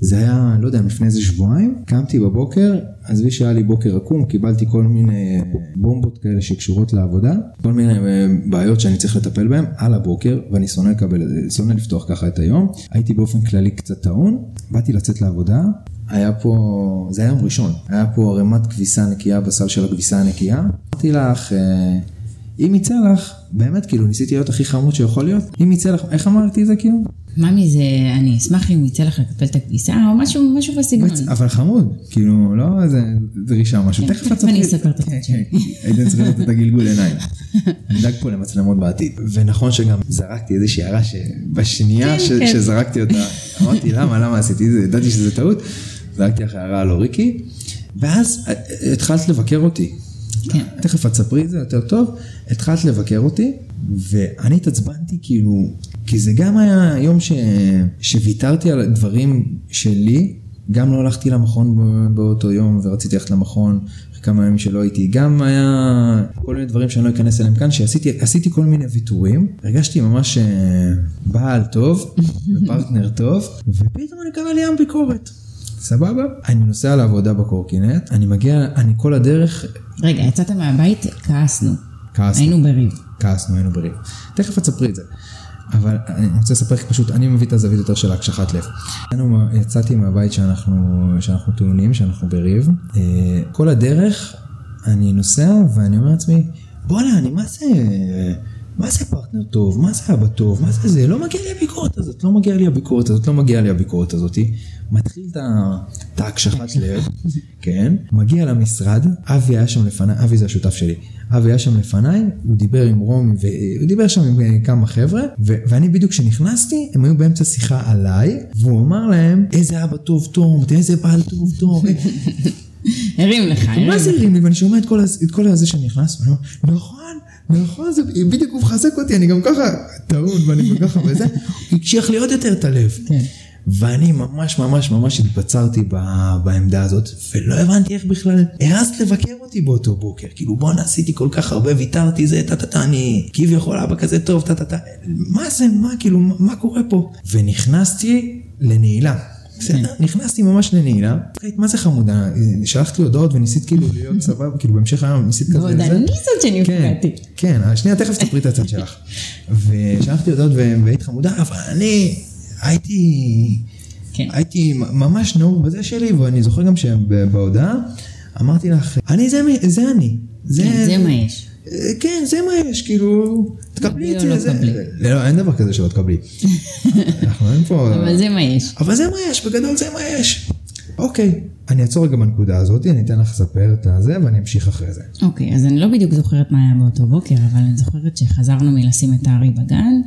זה היה, לא יודע, לפני איזה שבועיים, קמתי בבוקר, עזבי שהיה לי בוקר עקום, קיבלתי כל מיני בומבות כאלה שקשורות לעבודה, כל מיני אה, בעיות שאני צריך לטפל בהן על הבוקר, ואני שונא לקבל, שונא לפתוח ככה את היום. הייתי באופן כללי קצת טעון, באתי לצאת לעבודה, היה פה, זה היה יום ראשון, היה פה ערימת כביסה נקייה בסל של הכביסה הנקייה. אמרתי לך, אה, אם יצא לך, באמת, כאילו, ניסיתי להיות הכי חמוד שיכול להיות, אם יצא לך, איך אמרתי את זה כאילו? ממי זה, אני אשמח אם יצא לך לקפל את הכביסה, או משהו, משהו בסגנון. אבל חמוד, כאילו, לא איזה דרישה או משהו. כן, תכף אני אספר את הצד שלי. הייתם צריכים לתת את הגלגול עיניים. אני אדאג פה למצלמות בעתיד. ונכון שגם זרקתי איזושהי הערה שבשנייה כן, כן. שזרקתי אותה, אמרתי למה, למה עשיתי את זה, ידעתי שזה טעות, זרקתי לך הערה על אוריקי, ואז התחלת לבקר אותי. כן. תכף את תספרי את זה יותר טוב, התחלת לבקר אותי, ואני התעצבנתי כאילו, כי זה גם היה יום ש... שוויתרתי על דברים שלי, גם לא הלכתי למכון באותו יום ורציתי ללכת למכון אחרי כמה ימים שלא הייתי, גם היה כל מיני דברים שאני לא אכנס אליהם כאן, שעשיתי כל מיני ויתורים, הרגשתי ממש אה, בעל טוב ופרטנר טוב, ופתאום אני קרא לי ים ביקורת. סבבה? אני נוסע לעבודה בקורקינט, אני מגיע, אני כל הדרך... רגע, יצאת מהבית, כעסנו. כעסנו. היינו בריב. כעסנו, היינו בריב. תכף את ספרי את זה. אבל אני רוצה לספר לך פשוט, אני מביא את הזווית יותר של הקשחת לב. יצאתי מהבית שאנחנו, שאנחנו טעונים, שאנחנו בריב. אה, כל הדרך אני נוסע ואני אומר לעצמי, בואנה, אני מה זה... מה זה פרטנר טוב? מה זה אבא טוב? מה זה זה? לא מגיע לי הביקורת הזאת, לא מגיע לי הביקורת הזאת, לא מגיע לי הביקורת הזאתי. מתחיל את ההקשחת לב, כן, מגיע למשרד, אבי היה שם לפניי, אבי זה השותף שלי, אבי היה שם לפניי, הוא דיבר עם רומי, הוא דיבר שם עם אה, כמה חבר'ה, ואני בדיוק כשנכנסתי, הם היו באמצע שיחה עליי, והוא אמר להם, איזה אבא טוב תום, איזה בעל טוב תום. הרים לך, הרים לך. מה זה הרים לי? ואני שומע את כל הזה שנכנס, ואני אומר, נכון. נכון, זה בדיוק הוא מחזק אותי, אני גם ככה טעון ואני גם ככה וזה, הקשיח לי עוד יותר את הלב. ואני ממש ממש ממש התבצרתי בעמדה הזאת, ולא הבנתי איך בכלל העזת לבקר אותי באותו בוקר. כאילו בואנה עשיתי כל כך הרבה, ויתרתי זה, טה טה טה, אני כביכול אבא כזה טוב, טה טה טה. מה זה, מה כאילו, מה קורה פה? ונכנסתי לנעילה. בסדר, כן. נכנסתי ממש לנעילה, מה זה חמודה, שלחת לי הודעות וניסית כאילו להיות סבבה, כאילו בהמשך היום ניסית כזה. ועוד אני זאת שנפגעתי. כן, כן, שנייה תכף תספרי את הצד שלך. ושלחתי הודעות והיית חמודה, אבל אני הייתי, כן. הייתי ממש נהוג בזה שלי, ואני זוכר גם שבהודעה אמרתי לך, אני זה, זה אני. כן, זה מה יש. כן, זה מה יש, כאילו, תקבלי את זה. לא, לא, אין דבר כזה שלא תקבלי. אנחנו אין פה... אבל זה מה יש. אבל זה מה יש, בגדול זה מה יש. אוקיי, אני אעצור רגע בנקודה הזאת, אני אתן לך לספר את הזה ואני אמשיך אחרי זה. אוקיי, אז אני לא בדיוק זוכרת מה היה באותו בוקר, אבל אני זוכרת שחזרנו מלשים את הארי בגן.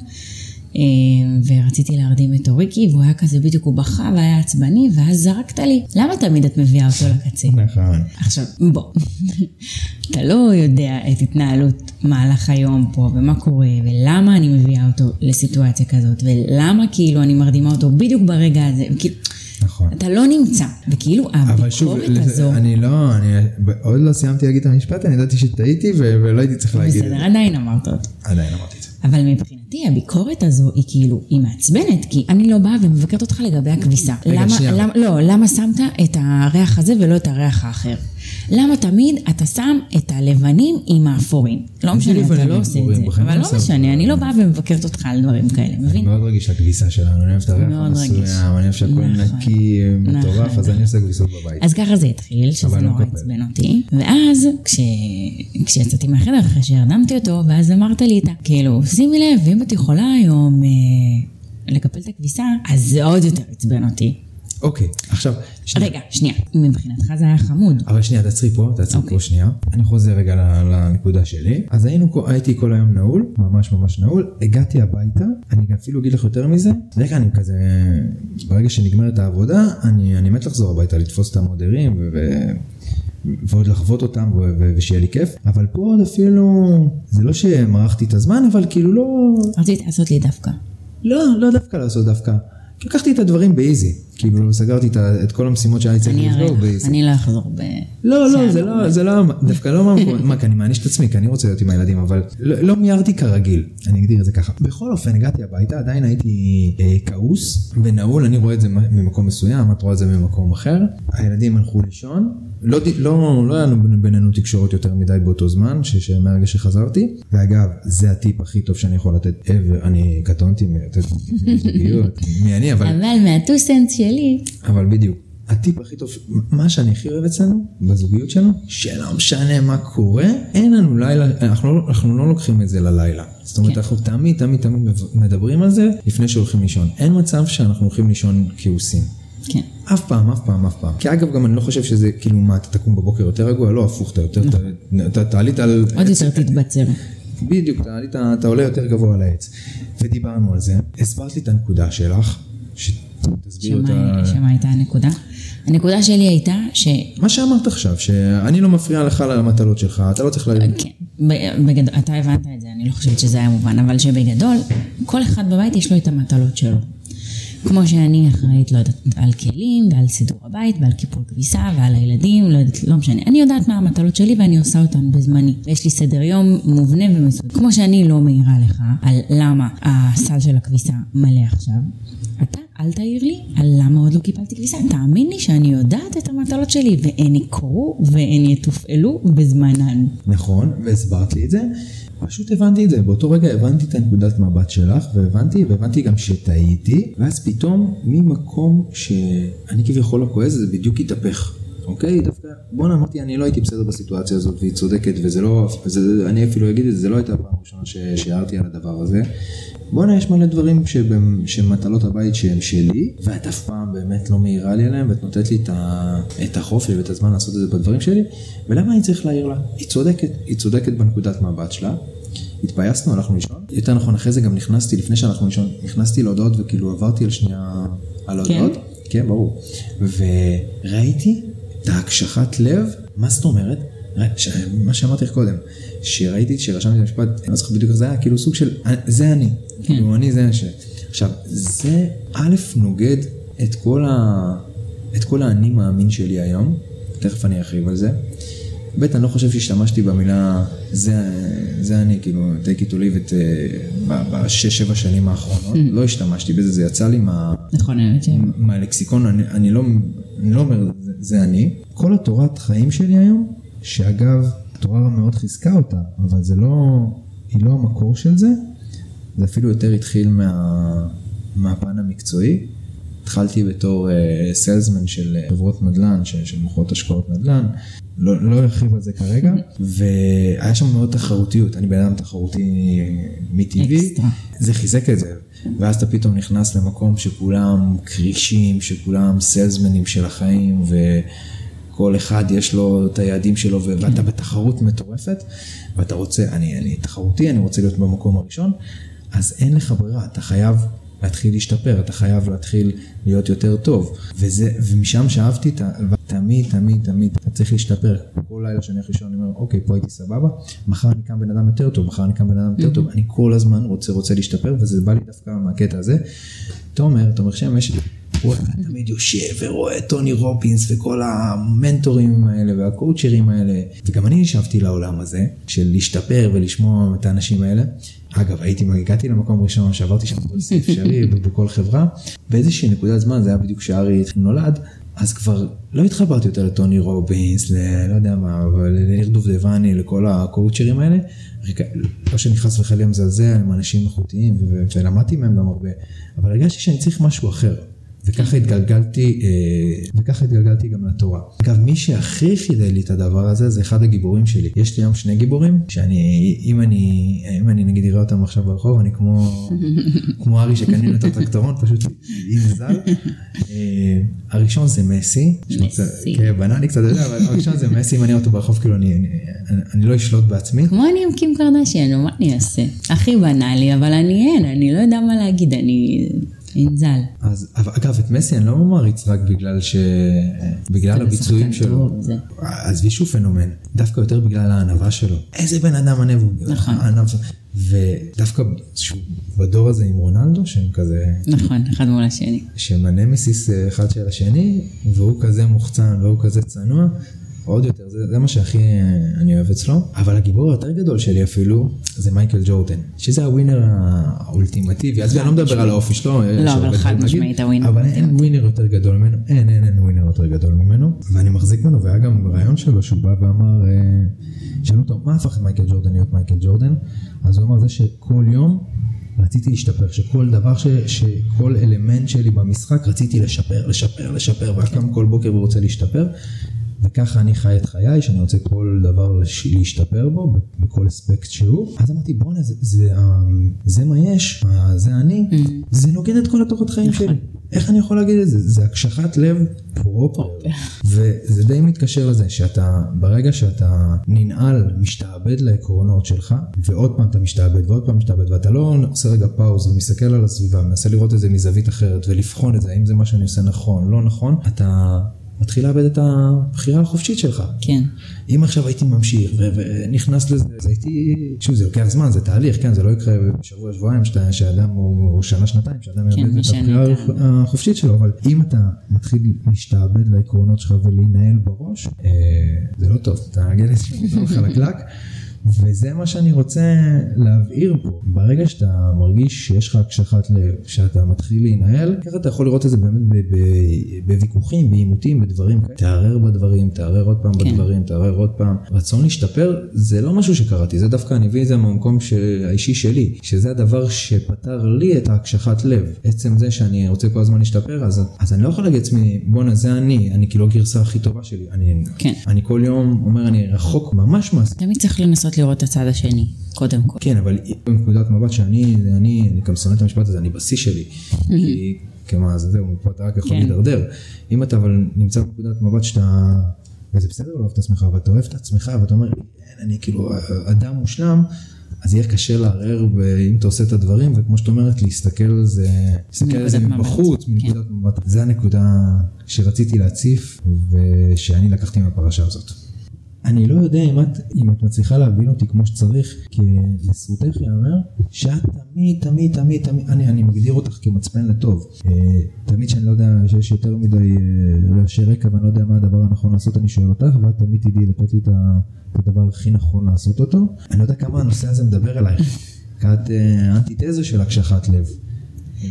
אמ, ורציתי להרדים את אוריקי, והוא היה כזה בדיוק, הוא בכה והיה עצבני, ואז זרקת לי, למה תמיד את מביאה אותו לקצה? נכון. עכשיו, בוא, אתה לא יודע את התנהלות מהלך היום פה, ומה קורה, ולמה אני מביאה אותו לסיטואציה כזאת, ולמה כאילו אני מרדימה אותו בדיוק ברגע הזה, וכאילו... נכון. אתה לא נמצא, וכאילו הביקורת שוב, הזו... אני לא, אני עוד לא סיימתי להגיד את המשפט, אני ידעתי שטעיתי ולא הייתי צריך להגיד את זה. בסדר, עדיין אמרת אותו. עדיין אמרתי את זה. אבל מבחינתי הביקורת הזו היא כאילו, היא מעצבנת, כי אני לא באה ומבקרת אותך לגבי הכביסה. רגע, למה, שנייה. למה, לא, למה שמת את הריח הזה ולא את הריח האחר? למה תמיד אתה שם את הלבנים עם האפורים? לא משנה, אתה לא עושה את זה. אבל לא משנה, אני לא באה ומבקרת אותך על דברים כאלה, מבין? מאוד רגיש לכביסה שלנו, אני אוהב את הריח המסוים, אני אוהב שהכל נכון, נקי, מטורף, נכון. אז אני עושה כביסות בבית. אז ככה זה התחיל, שזה לא נורא עצבן אותי. ואז, כשיצאתי מהחדר, אחרי שהרדמתי אותו, ואז אמרת לי איתה, כאילו, שימי לב, אם את יכולה היום אה, לקפל את הכביסה, אז זה עוד יותר עצבן אותי. אוקיי, עכשיו... שנייה. רגע, שנייה, מבחינתך זה היה חמוד. אבל שנייה, תעצרי פה, תעצרי אוקיי. פה שנייה. אני חוזר רגע לנקודה שלי. אז היינו, הייתי כל היום נעול, ממש ממש נעול. הגעתי הביתה, אני אפילו אגיד לך יותר מזה. רגע, אני כזה, ברגע שנגמרת העבודה, אני, אני מת לחזור הביתה, לתפוס את המודרים ו... ועוד לחוות אותם ושיהיה לי כיף, אבל פה עוד אפילו, זה לא שמרחתי את הזמן, אבל כאילו לא... רצית לעשות לי דווקא. לא, לא דווקא לעשות דווקא. לקחתי את הדברים באיזי. כאילו סגרתי את כל המשימות שהיה צריך לבדוק באיזי. אני לא אחזור ב... לא, לא, זה לא, זה לא, דווקא לא מהמקום, מה, כי אני מעניש את עצמי, כי אני רוצה להיות עם הילדים, אבל לא, לא מיהרתי כרגיל, אני אגדיר את זה ככה. בכל אופן, הגעתי הביתה, עדיין הייתי אה, כעוס ונעול, אני רואה את זה ממקום מסוים, את רואה את זה ממקום אחר. הילדים הלכו לישון, לא, לא, לא היה לנו בינינו תקשורת יותר מדי באותו זמן, מהרגע שחזרתי. ואגב, זה הטיפ הכי טוב שאני יכול לתת ever, אני קטונתי מלתת מי אני, אבל... אבל מהטו סנט שלי. אבל בדיוק. הטיפ הכי טוב, מה שאני הכי אוהב אצלנו, בזוגיות שלנו, שלא משנה מה קורה, אין לנו לילה, אנחנו לא, אנחנו לא לוקחים את זה ללילה. זאת אומרת, כן. אנחנו תמיד תמיד תמיד מדברים על זה לפני שהולכים לישון. אין מצב שאנחנו הולכים לישון כעוסים. כן. אף פעם, אף פעם, אף פעם. כי אגב, גם אני לא חושב שזה כאילו מה, אתה תקום בבוקר יותר רגוע, לא, הפוך, אתה יותר, נכון. אתה תעלית על... עוד יותר תתבצר. בדיוק, אתה עולה יותר גבוה על העץ. ודיברנו על זה, הסברת לי את הנקודה שלך, שתסביר אותה. שמה הייתה הנקודה? הנקודה שלי הייתה ש... מה שאמרת עכשיו, שאני לא מפריע לך למטלות שלך, אתה לא צריך להגיד. כן, בגדול, אתה הבנת את זה, אני לא חושבת שזה היה מובן, אבל שבגדול, כל אחד בבית יש לו את המטלות שלו. כמו שאני אחראית, לא יודעת, על כלים ועל סידור הבית ועל קיפול כביסה ועל הילדים, לא יודעת, לא משנה. אני יודעת מה המטלות שלי ואני עושה אותן בזמני. ויש לי סדר יום מובנה ומסודר. כמו שאני לא מעירה לך על למה הסל של הכביסה מלא עכשיו, אתה אל תעיר לי על למה עוד לא קיבלתי כביסה. תאמין לי שאני יודעת את המטלות שלי והן יקרו והן יתופעלו בזמנן. נכון, והסברת לי את זה. פשוט הבנתי את זה, באותו רגע הבנתי את הנקודת מבט שלך, והבנתי, והבנתי גם שטעיתי, ואז פתאום ממקום שאני כביכול לא כועס, זה בדיוק התהפך. אוקיי? דווקא, בואנה אמרתי, אני לא הייתי בסדר בסיטואציה הזאת, והיא צודקת, וזה לא, וזה, אני אפילו אגיד את זה, זה לא הייתה הפעם הראשונה שהערתי על הדבר הזה. בואנה, יש מלא דברים שמטלות הבית שהם שלי, ואת אף פעם באמת לא מעירה לי עליהם, ואת נותנת לי את החופש ואת הזמן לעשות את זה בדברים שלי, ולמה אני צריך להעיר לה? היא צודקת, היא צודקת בנקודת מבט שלה. התפייסנו, הלכנו לישון. יותר נכון, אחרי זה גם נכנסתי, לפני שהלכנו לישון, נכנסתי להודעות וכאילו עברתי על שנייה, על ההודעות. כן? כן, ברור. וראיתי את ההקשחת לב, מה זאת אומרת? מה שאמרתי לך קודם, שראיתי, שרשמתי את המשפט, אני לא זוכר בדיוק איך זה היה, כאילו סוג של, זה אני, כן. כאילו אני זה ש... עכשיו, זה א', נוגד את כל, ה... את כל האני מאמין שלי היום, תכף אני ארחיב על זה. ב', אני לא חושב שהשתמשתי במילה זה, זה אני, כאילו, take it to leave it אה, בשש, שבע שנים האחרונות, mm. לא השתמשתי בזה, זה יצא לי מה, נכון, מהלקסיקון, אני, אני, לא, אני לא אומר זה, זה אני. כל התורת חיים שלי היום, שאגב, התורה מאוד חיזקה אותה, אבל זה לא, היא לא המקור של זה, זה אפילו יותר התחיל מה, מהפן המקצועי. התחלתי בתור סיילסמן uh, של חברות נדל"ן, של, של מוכרות השקעות נדל"ן, לא, לא ארחיב על זה כרגע, והיה שם מאוד תחרותיות, אני בן אדם תחרותי מטבעי, זה חיזק את זה, ואז אתה פתאום נכנס למקום שכולם כרישים, שכולם סיילסמנים של החיים, וכל אחד יש לו את היעדים שלו, ואתה בתחרות מטורפת, ואתה רוצה, אני, אני תחרותי, אני רוצה להיות במקום הראשון, אז אין לך ברירה, אתה חייב להתחיל להשתפר, אתה חייב להתחיל להיות יותר טוב. וזה, ומשם שאהבתי, תמיד, תמיד, תמיד, אתה צריך להשתפר. כל לילה שאני הולך לישון, אני אומר, אוקיי, פה הייתי סבבה, מחר אני קם בן אדם יותר טוב, מחר אני קם בן אדם יותר טוב, אני כל הזמן רוצה, רוצה להשתפר, וזה בא לי דווקא מהקטע הזה. תומר, תומר שמש, הוא תמיד יושב ורואה טוני רובינס וכל המנטורים האלה והקואוצ'רים האלה, וגם אני ישבתי לעולם הזה, של להשתפר ולשמוע את האנשים האלה. אגב, הייתי, הגעתי למקום ראשון, שעברתי שם כל סעיף אפשרי בכל חברה, באיזושהי נקודת זמן, זה היה בדיוק כשארי נולד, אז כבר לא התחברתי יותר לטוני רובינס, ל... לא יודע מה, אבל לניר דובדבני, לכל הקואוצ'רים האלה. לא שאני חס וחלילה מזלזל, הם אנשים איכותיים, ולמדתי מהם גם הרבה, אבל הרגשתי שאני צריך משהו אחר. וככה התגלגלתי, אה, וככה התגלגלתי גם לתורה. אגב, מי שהכי חידד לי את הדבר הזה, זה אחד הגיבורים שלי. יש לי היום שני גיבורים, שאני, אם אני, אם אני נגיד אראה אותם עכשיו ברחוב, אני כמו, כמו ארי שקנינו את הטרקטורון, פשוט עם זל. אה, הראשון זה מסי. מסי. כן, בנאלי קצת, אבל הראשון זה מסי, אם אני אראה אותו ברחוב, כאילו אני, אני, אני, אני לא אשלוט בעצמי. כמו אני עם קים קרדשיין, מה אני אעשה? הכי בנאלי, אבל אני אין, אני לא יודע מה להגיד, אני... אינזל. אז אגב, את מסי אני לא מעריץ רק בגלל ש... בגלל הביצועים שלו. עזבי שהוא פנומן, דווקא יותר בגלל הענווה שלו. איזה בן אדם ענב הוא. נכון. ודווקא שהוא בדור הזה עם רונלדו, שהם כזה... נכון, אחד מול השני. שהם הנמסיס אחד של השני, והוא כזה מוחצן והוא כזה צנוע. עוד יותר, זה, זה מה שהכי אה, אני אוהב אצלו. אבל הגיבור היותר גדול שלי אפילו, זה מייקל ג'ורדן, שזה הווינר האולטימטיבי, אז אני לא מדבר על האופי שלו, לא, אבל חד משמעית הווינר. אבל אין ווינר יותר גדול ממנו, אין, אין, אין ווינר יותר גדול ממנו, ואני מחזיק ממנו, והיה גם רעיון שלו שהוא בא ואמר, אה, שאלו אותו, מה הפך את מייקל ג'ורדן להיות מייקל ג'ורדן? אז הוא אמר זה שכל יום רציתי להשתפר, שכל דבר, ש, שכל אלמנט שלי במשחק רציתי לשפר, לשפר, לשפר, והיה קם כל בוקר ורוצה להשתפר, וככה אני חי את חיי, שאני רוצה כל דבר להשתפר בו, בכל אספקט שהוא. אז אמרתי, בואנה, זה, זה, זה מה יש, זה אני, mm. זה נוגד את כל התורת חיים נכון. שלי. איך אני יכול להגיד את זה? זה הקשחת לב פרופר. וזה די מתקשר לזה, שאתה, ברגע שאתה ננעל, משתעבד לעקרונות שלך, ועוד פעם אתה משתעבד ועוד פעם משתעבד, ואתה לא עושה רגע פאוז ומסתכל על הסביבה, מנסה לראות את זה מזווית אחרת ולבחון את זה, האם זה מה שאני עושה נכון, לא נכון, אתה מתחיל לאבד את הבחירה החופשית שלך. כן. אם עכשיו הייתי ממשיך ונכנס לזה, אז הייתי, שוב, זה לוקח זמן, זה תהליך, כן, זה לא יקרה בשבוע, שבועיים, שאדם, או שנה, שנתיים, שאדם כן, יאבד את הבחירה החופשית שלו, אבל אם אתה מתחיל להשתעבד לעקרונות שלך ולהינעל בראש, אה, זה לא טוב, אתה מדרון חלקלק. וזה מה שאני רוצה להבהיר פה. ברגע שאתה מרגיש שיש לך הקשחת לב, שאתה מתחיל להינעל, ככה אתה יכול לראות את זה באמת בוויכוחים, בעימותים, בדברים. תערער בדברים, תערער עוד פעם כן. בדברים, תערער עוד פעם. רצון להשתפר זה לא משהו שקראתי, זה דווקא אני מביא את זה מהמקום האישי שלי, שזה הדבר שפתר לי את ההקשחת לב. עצם זה שאני רוצה כל הזמן להשתפר, אז, אז אני לא יכול להגיד לעצמי, בואנה זה אני, אני כאילו הגרסה הכי טובה שלי. אני, כן. אני כל יום אומר אני רחוק ממש מהסוף. תמיד צריך לנסות לנסות לראות את הצד השני, קודם כל. כן, אבל בנקודת מבט שאני, אני, אני גם שונא את המשפט הזה, אני בשיא שלי. כי, כמה, זה זהו, מפה אתה רק יכול כן. להידרדר. אם אתה אבל נמצא בנקודת מבט שאתה, וזה בסדר לא אוהב את עצמך, אבל אתה אוהב את עצמך, ואתה אומר, אני כאילו אדם מושלם, אז יהיה קשה לערער אם אתה עושה את הדברים, וכמו שאת אומרת, להסתכל על זה, להסתכל על זה מבחוץ, מנקודת כן. מבט. זה הנקודה שרציתי להציף, ושאני לקחתי מהפרשה הזאת. אני לא יודע אם את, אם את מצליחה להבין אותי כמו שצריך, כי לזכותך יאמר שאת תמיד, תמיד, תמיד, תמיד, אני, אני מגדיר אותך כמצפן לטוב. אה, תמיד שאני לא יודע שיש יותר מדי רעשי רקע ואני לא יודע מה הדבר הנכון לעשות, אני שואל אותך, ואת תמיד תדעי לתת לי את הדבר הכי נכון לעשות אותו. אני לא יודע כמה הנושא הזה מדבר אלייך. כי את האנטיתזה של הקשחת לב.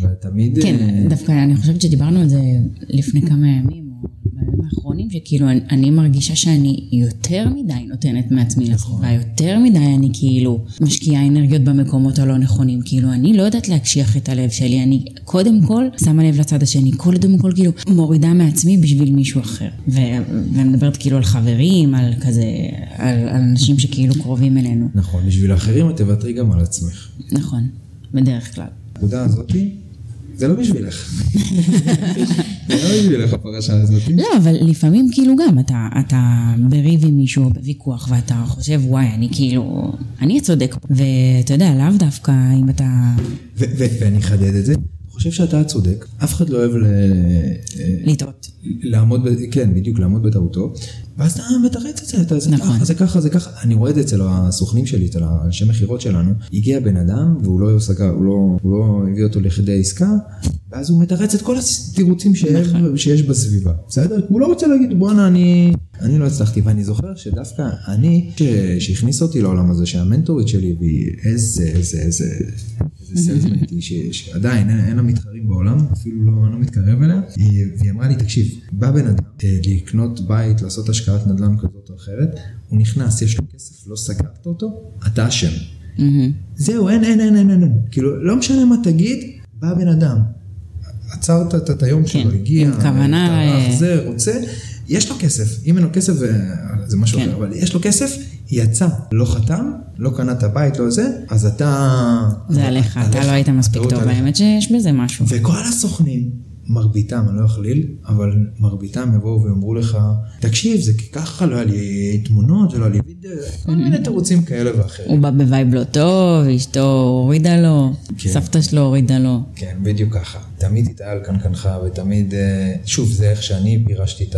ותמיד... כן, אה, דווקא אני חושבת שדיברנו על זה לפני כמה ימים, בימים האחרונים, שכאילו אני, אני מרגישה שאני יותר מדי נותנת מעצמי נכון. לסביבה, יותר מדי אני כאילו משקיעה אנרגיות במקומות הלא נכונים, כאילו אני לא יודעת להקשיח את הלב שלי, אני קודם כל שמה לב לצד השני, קודם כל כאילו מורידה מעצמי בשביל מישהו אחר. ו- ומדברת כאילו על חברים, על כזה, על, על אנשים שכאילו קרובים אלינו. נכון, בשביל האחרים את תוותרי גם על עצמך. נכון, בדרך כלל. הנקודה הזאתי זה לא בשבילך. זה לא בשבילך הפרשה הזאת. לא, אבל לפעמים כאילו גם אתה, אתה בריב עם מישהו בוויכוח ואתה חושב וואי אני כאילו, אני הצודק ואתה יודע לאו דווקא אם אתה... ואני אחדד את זה. חושב שאתה הצודק, אף אחד לא אוהב ל... לטעות. לעמוד, כן, בדיוק, לעמוד בטעותו, ואז אתה מתרץ את זה, אתה, זה נכון. ככה, זה ככה, זה ככה. אני רואה את זה אצל הסוכנים שלי, אצל האנשי מכירות שלנו. הגיע בן אדם, והוא לא סגר, הוא לא, הוא לא הביא אותו לכדי עסקה, ואז הוא מתרץ את כל התירוצים שיש, נכון. שיש בסביבה. בסדר? הוא לא רוצה להגיד, בואנה, אני... אני לא הצלחתי, ואני זוכר שדווקא אני, שהכניס אותי לעולם הזה, שהמנטורית שלי, והיא איזה, איזה, איזה, סלזמנט היא, שעדיין אין, אין לה מתחרים בעולם, אפילו לא, לא מתקרב אליה, והיא אמרה לי, תקשיב, בא בן אדם אה, לקנות בית, לעשות השקעת נדל"ן כזאת או אחרת, הוא נכנס, יש לו כסף, לא סגרת אותו, אתה אשם. זהו, אין, אין, אין, אין, אין, כאילו, לא משנה מה תגיד, בא בן אדם. עצרת את היום שלו, כן, הגיע, עם כוונה, טרח, אה, זה, רוצה, יש לו כסף, אם אין לו כסף זה משהו כן. אחר, אבל יש לו כסף, יצא, לא חתם, לא קנה את הבית, לא זה, אז אתה... זה עליך, אתה לא היית מספיק טוב, האמת שיש בזה משהו. וכל הסוכנים, מרביתם, אני לא אכליל, אבל מרביתם יבואו ויאמרו לך, תקשיב, זה כי ככה לא היה לי תמונות ולא היה לי וידאו, כל מיני תירוצים כאלה ואחרים. הוא בא ב vibe לא טוב, אשתו הורידה לו, כן. סבתא שלו הורידה לו. כן, בדיוק ככה. תמיד תתהה על קנקנך ותמיד, אה, שוב, זה איך שאני פירשתי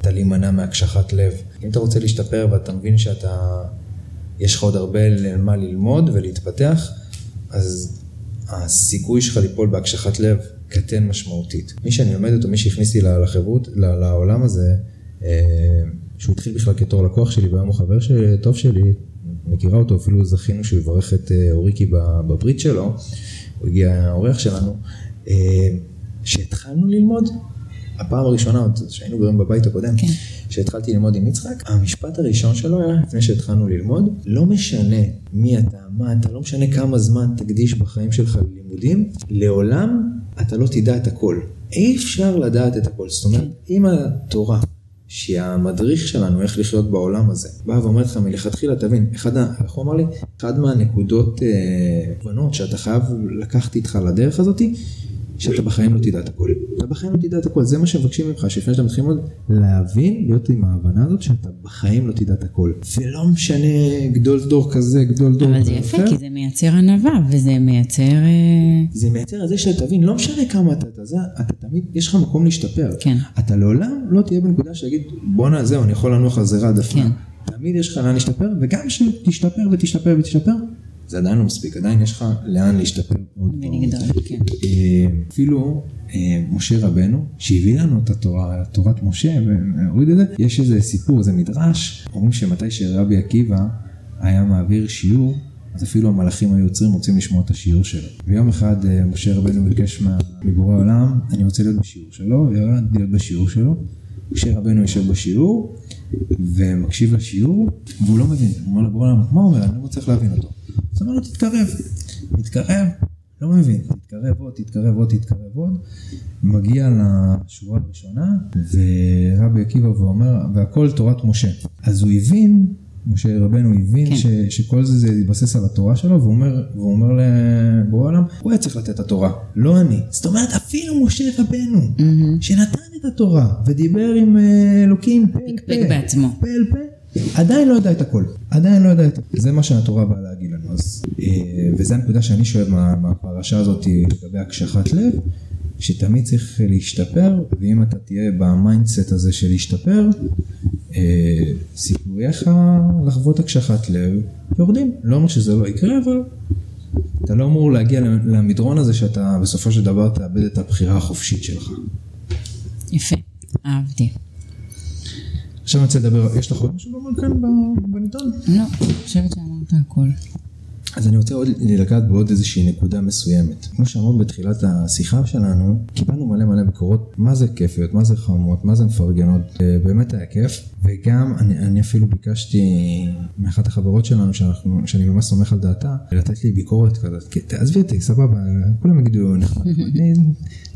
את הלהימנע מהקשחת לב. אם אתה רוצה להשתפר ואתה מבין שאתה, יש לך עוד הרבה מה ללמוד ולהתפתח, אז הסיכוי שלך ליפול בהקשחת לב קטן משמעותית. מי שאני לומד אותו, מי שהכניס לי לחברות, לעולם הזה, אה, שהוא התחיל בכלל כתור לקוח שלי והיום הוא חבר טוב שלי, מכירה אותו, אפילו זכינו שהוא יברך את אה, אוריקי בברית שלו, הוא הגיע האורח שלנו, שהתחלנו ללמוד, הפעם הראשונה, עוד שהיינו גרים בבית הקודם, כן. שהתחלתי ללמוד עם יצחק, המשפט הראשון שלו היה, לפני שהתחלנו ללמוד, לא משנה מי אתה, מה אתה, לא משנה כמה זמן תקדיש בחיים שלך ללימודים, לעולם אתה לא תדע את הכל. אי אפשר לדעת את הכל. זאת אומרת, אם התורה, שהיא המדריך שלנו איך לחיות בעולם הזה, באה ואומרת לך מלכתחילה, תבין, אחד, איך הוא אמר לי? אחד מהנקודות אה, שאתה חייב לקחת איתך לדרך הזאתי, שאתה בחיים לא תדע את הכל. אתה בחיים לא תדע את הכל, זה מה שמבקשים ממך, שלפני שאתה מתחיל ללמוד, להבין, להיות עם ההבנה הזאת שאתה בחיים לא תדע את הכל. ולא משנה גדול דור כזה, גדול דור כזה. אבל זה יפה. כי זה מייצר ענווה, וזה מייצר... אה, זה מייצר את זה שאתה תבין, לא משנה כמה אתה, אתה, זה, אתה תמיד, יש לך מקום להשתפר. כן. אתה לעולם לא תהיה בנקודה שיגיד, בואנה זהו, אני יכול לנוח על זרע דפנה. כן. תמיד יש לך לאן להשתפר, וגם כשתשתפר ותשתפר ותשתפר, זה עדיין לא מספיק, עדיין יש לך לאן להשתפר עוד כן. אה, אפילו אה, משה רבנו, שהביא לנו את התורה, תורת משה, והוריד את זה, יש איזה סיפור, איזה מדרש, אומרים שמתי שרבי עקיבא היה מעביר שיעור, אז אפילו המלאכים היו עוצרים, רוצים לשמוע את השיעור שלו. ויום אחד אה, משה רבנו ביקש מבורא העולם, אני רוצה להיות בשיעור שלו, וירד להיות בשיעור שלו. משה רבנו יושב בשיעור, ומקשיב לשיעור, והוא לא מבין. הוא אומר לבורא מה הוא אומר? אני לא מצליח להבין אותו. אז אמר לו, תתקרב. מתקרב, לא מבין. תתקרב עוד, תתקרב עוד, תתקרב עוד. מגיע לשורה הראשונה, ורבי עקיבא ואומר, והכל תורת משה. אז הוא הבין, משה רבנו הבין כן. ש, שכל זה זה התבסס על התורה שלו, והוא אומר, והוא אומר לבורא העולם, הוא היה צריך לתת את התורה, לא אני. זאת אומרת, אפילו משה רבנו, mm-hmm. שנתן את התורה, ודיבר עם אה, אלוקים בעצמו. אל פה, עדיין לא יודע את הכל, עדיין לא יודע את הכל. זה מה שהתורה באה להגיד לנו. אז, אה, וזה הנקודה שאני שואל מה, מהפרשה הזאת לגבי הקשחת לב, שתמיד צריך להשתפר, ואם אתה תהיה ב mindset הזה של להשתפר, אה, סיכוייך לחוות הקשחת לב יורדים. לא אומר שזה לא יקרה, אבל אתה לא אמור להגיע למדרון הזה שאתה בסופו של דבר תאבד את הבחירה החופשית שלך. יפה, אהבתי. עכשיו אני רוצה לדבר, יש לך עוד משהו לומר כאן בנידון? לא, אני חושבת שאמרת הכל. אז אני רוצה עוד לגעת בעוד איזושהי נקודה מסוימת. כמו שאמרת בתחילת השיחה שלנו, קיבלנו מלא מלא ביקורות, מה זה כיפיות, מה זה חמות, מה זה מפרגנות, אה, באמת היה כיף. וגם אני, אני אפילו ביקשתי מאחת החברות שלנו, שאנחנו, שאני ממש סומך על דעתה, לתת לי ביקורת כזאת, תעזבי אותי, סבבה, כולם יגידו נחמד.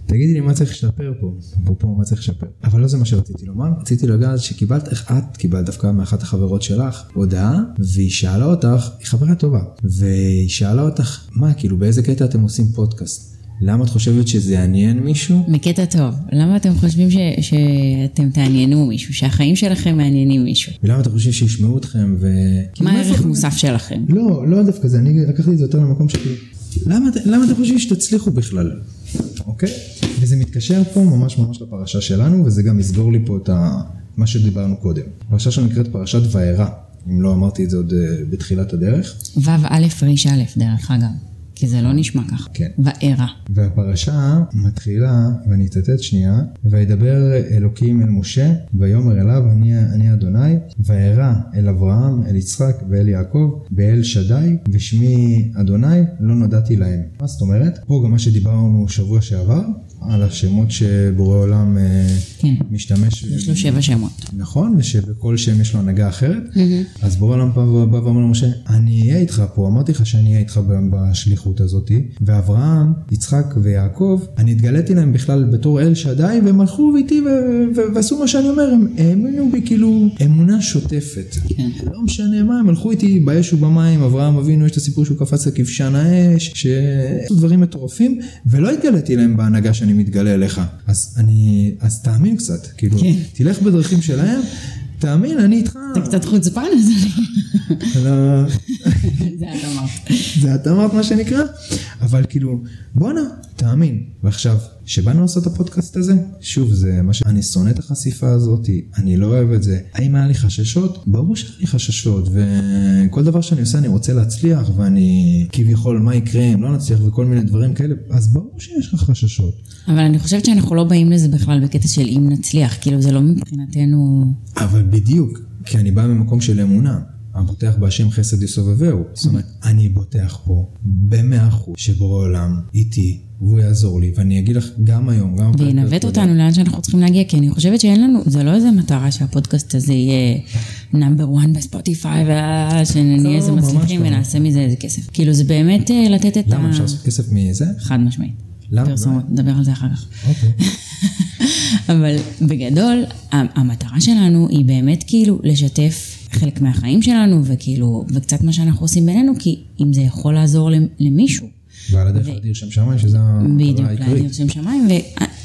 תגידי לי מה צריך לשפר פה, אפרופו מה צריך לשפר. אבל לא זה מה שרציתי לומר, רציתי לגעת שקיבלת, איך את קיבלת דווקא מאחת החברות שלך הודעה, והיא שאלה אותך, היא חברה טובה, והיא שאלה אותך, מה כאילו באיזה קטע אתם עושים פודקאסט? למה את חושבת שזה יעניין מישהו? בקטע טוב. למה אתם חושבים ש, שאתם תעניינו מישהו, שהחיים שלכם מעניינים מישהו? ולמה אתם חושבים שישמעו אתכם ו... מה הערך מוסף שלכם? לא, לא דווקא זה, אני לקחתי את זה יותר למקום שכאילו, למה, למה אתם חושבים שתצליחו בכלל? אוקיי? וזה מתקשר פה ממש ממש לפרשה שלנו, וזה גם יסגור לי פה את ה... מה שדיברנו קודם. פרשה שנקראת פרשת וארא, אם לא אמרתי את זה עוד אה, בתחילת הדרך. ו' א' ר' דרך אגב. כי זה לא נשמע ככה. כן. וארא. והפרשה מתחילה, ואני אצטט שנייה, וידבר אלוקים אל משה, ויאמר אליו, אני, אני אדוני, וארא אל אברהם, אל יצחק ואל יעקב, באל שדי, ושמי אדוני, לא נודעתי להם. מה זאת אומרת? פה גם מה שדיברנו שבוע שעבר, על השמות שבורא עולם אה, כן. משתמש. יש לו שבע שמות. נכון, ושבכל שם יש לו הנהגה אחרת. Mm-hmm. אז בורא עולם בא ואומר למשה, אני אהיה איתך פה, אמרתי לך שאני אהיה איתך בשליחות הזאת. ואברהם, יצחק ויעקב, אני התגליתי להם בכלל בתור אל שדי, והם הלכו איתי ועשו מה שאני אומר, הם האמינו בי כאילו אמונה שוטפת. כן. לא משנה מה, הם הלכו איתי באש ובמים, אברהם אבינו, יש את הסיפור שהוא קפץ לכבשן האש, שעשו דברים מטורפים, ולא התגליתי להם בהנהגה שאני מתגלה אליך. אז אני, אז תאמין קצת, כאילו, כן. תלך בדרכים שלהם. תאמין, אני איתך. אתה קצת חוצפן, אז אני... לא. זה את אמרת. זה את אמרת מה שנקרא, אבל כאילו, בואנה, תאמין. ועכשיו, כשבאנו לעשות את הפודקאסט הזה, שוב, זה מה ש... אני שונא את החשיפה הזאת, אני לא אוהב את זה. האם היה לי חששות? ברור שהיה לי חששות, וכל דבר שאני עושה אני רוצה להצליח, ואני כביכול, מה יקרה אם לא נצליח וכל מיני דברים כאלה, אז ברור שיש לך חששות. אבל אני חושבת שאנחנו לא באים לזה בכלל בקטע של אם נצליח, כאילו זה לא מבחינתנו... אבל בדיוק, כי אני בא ממקום של אמונה. הבוטח בהשם חסד יסובבהו. זאת אומרת, אני בוטח פה במאה אחוז שבורא עולם איתי והוא יעזור לי, ואני אגיד לך גם היום, גם... וינווט אותנו לאן שאנחנו צריכים להגיע, כי אני חושבת שאין לנו, זה לא איזה מטרה שהפודקאסט הזה יהיה נאמבר 1 בספוטיפיי, ושנהיה איזה מצליחים ונעשה מזה איזה כסף. כאילו זה באמת לתת את ה... למה אפשר לעשות כסף מזה? חד משמעית. למה? פרסומות, נדבר על זה אחר כך. אוקיי. אבל בגדול, המטרה שלנו היא באמת כאילו לשתף חלק מהחיים שלנו, וכאילו, וקצת מה שאנחנו עושים בינינו, כי אם זה יכול לעזור למישהו. ועל הדרך להדיר שם שמיים, שזה המטרה העיקרית. בדיוק, להדיר שם שמיים,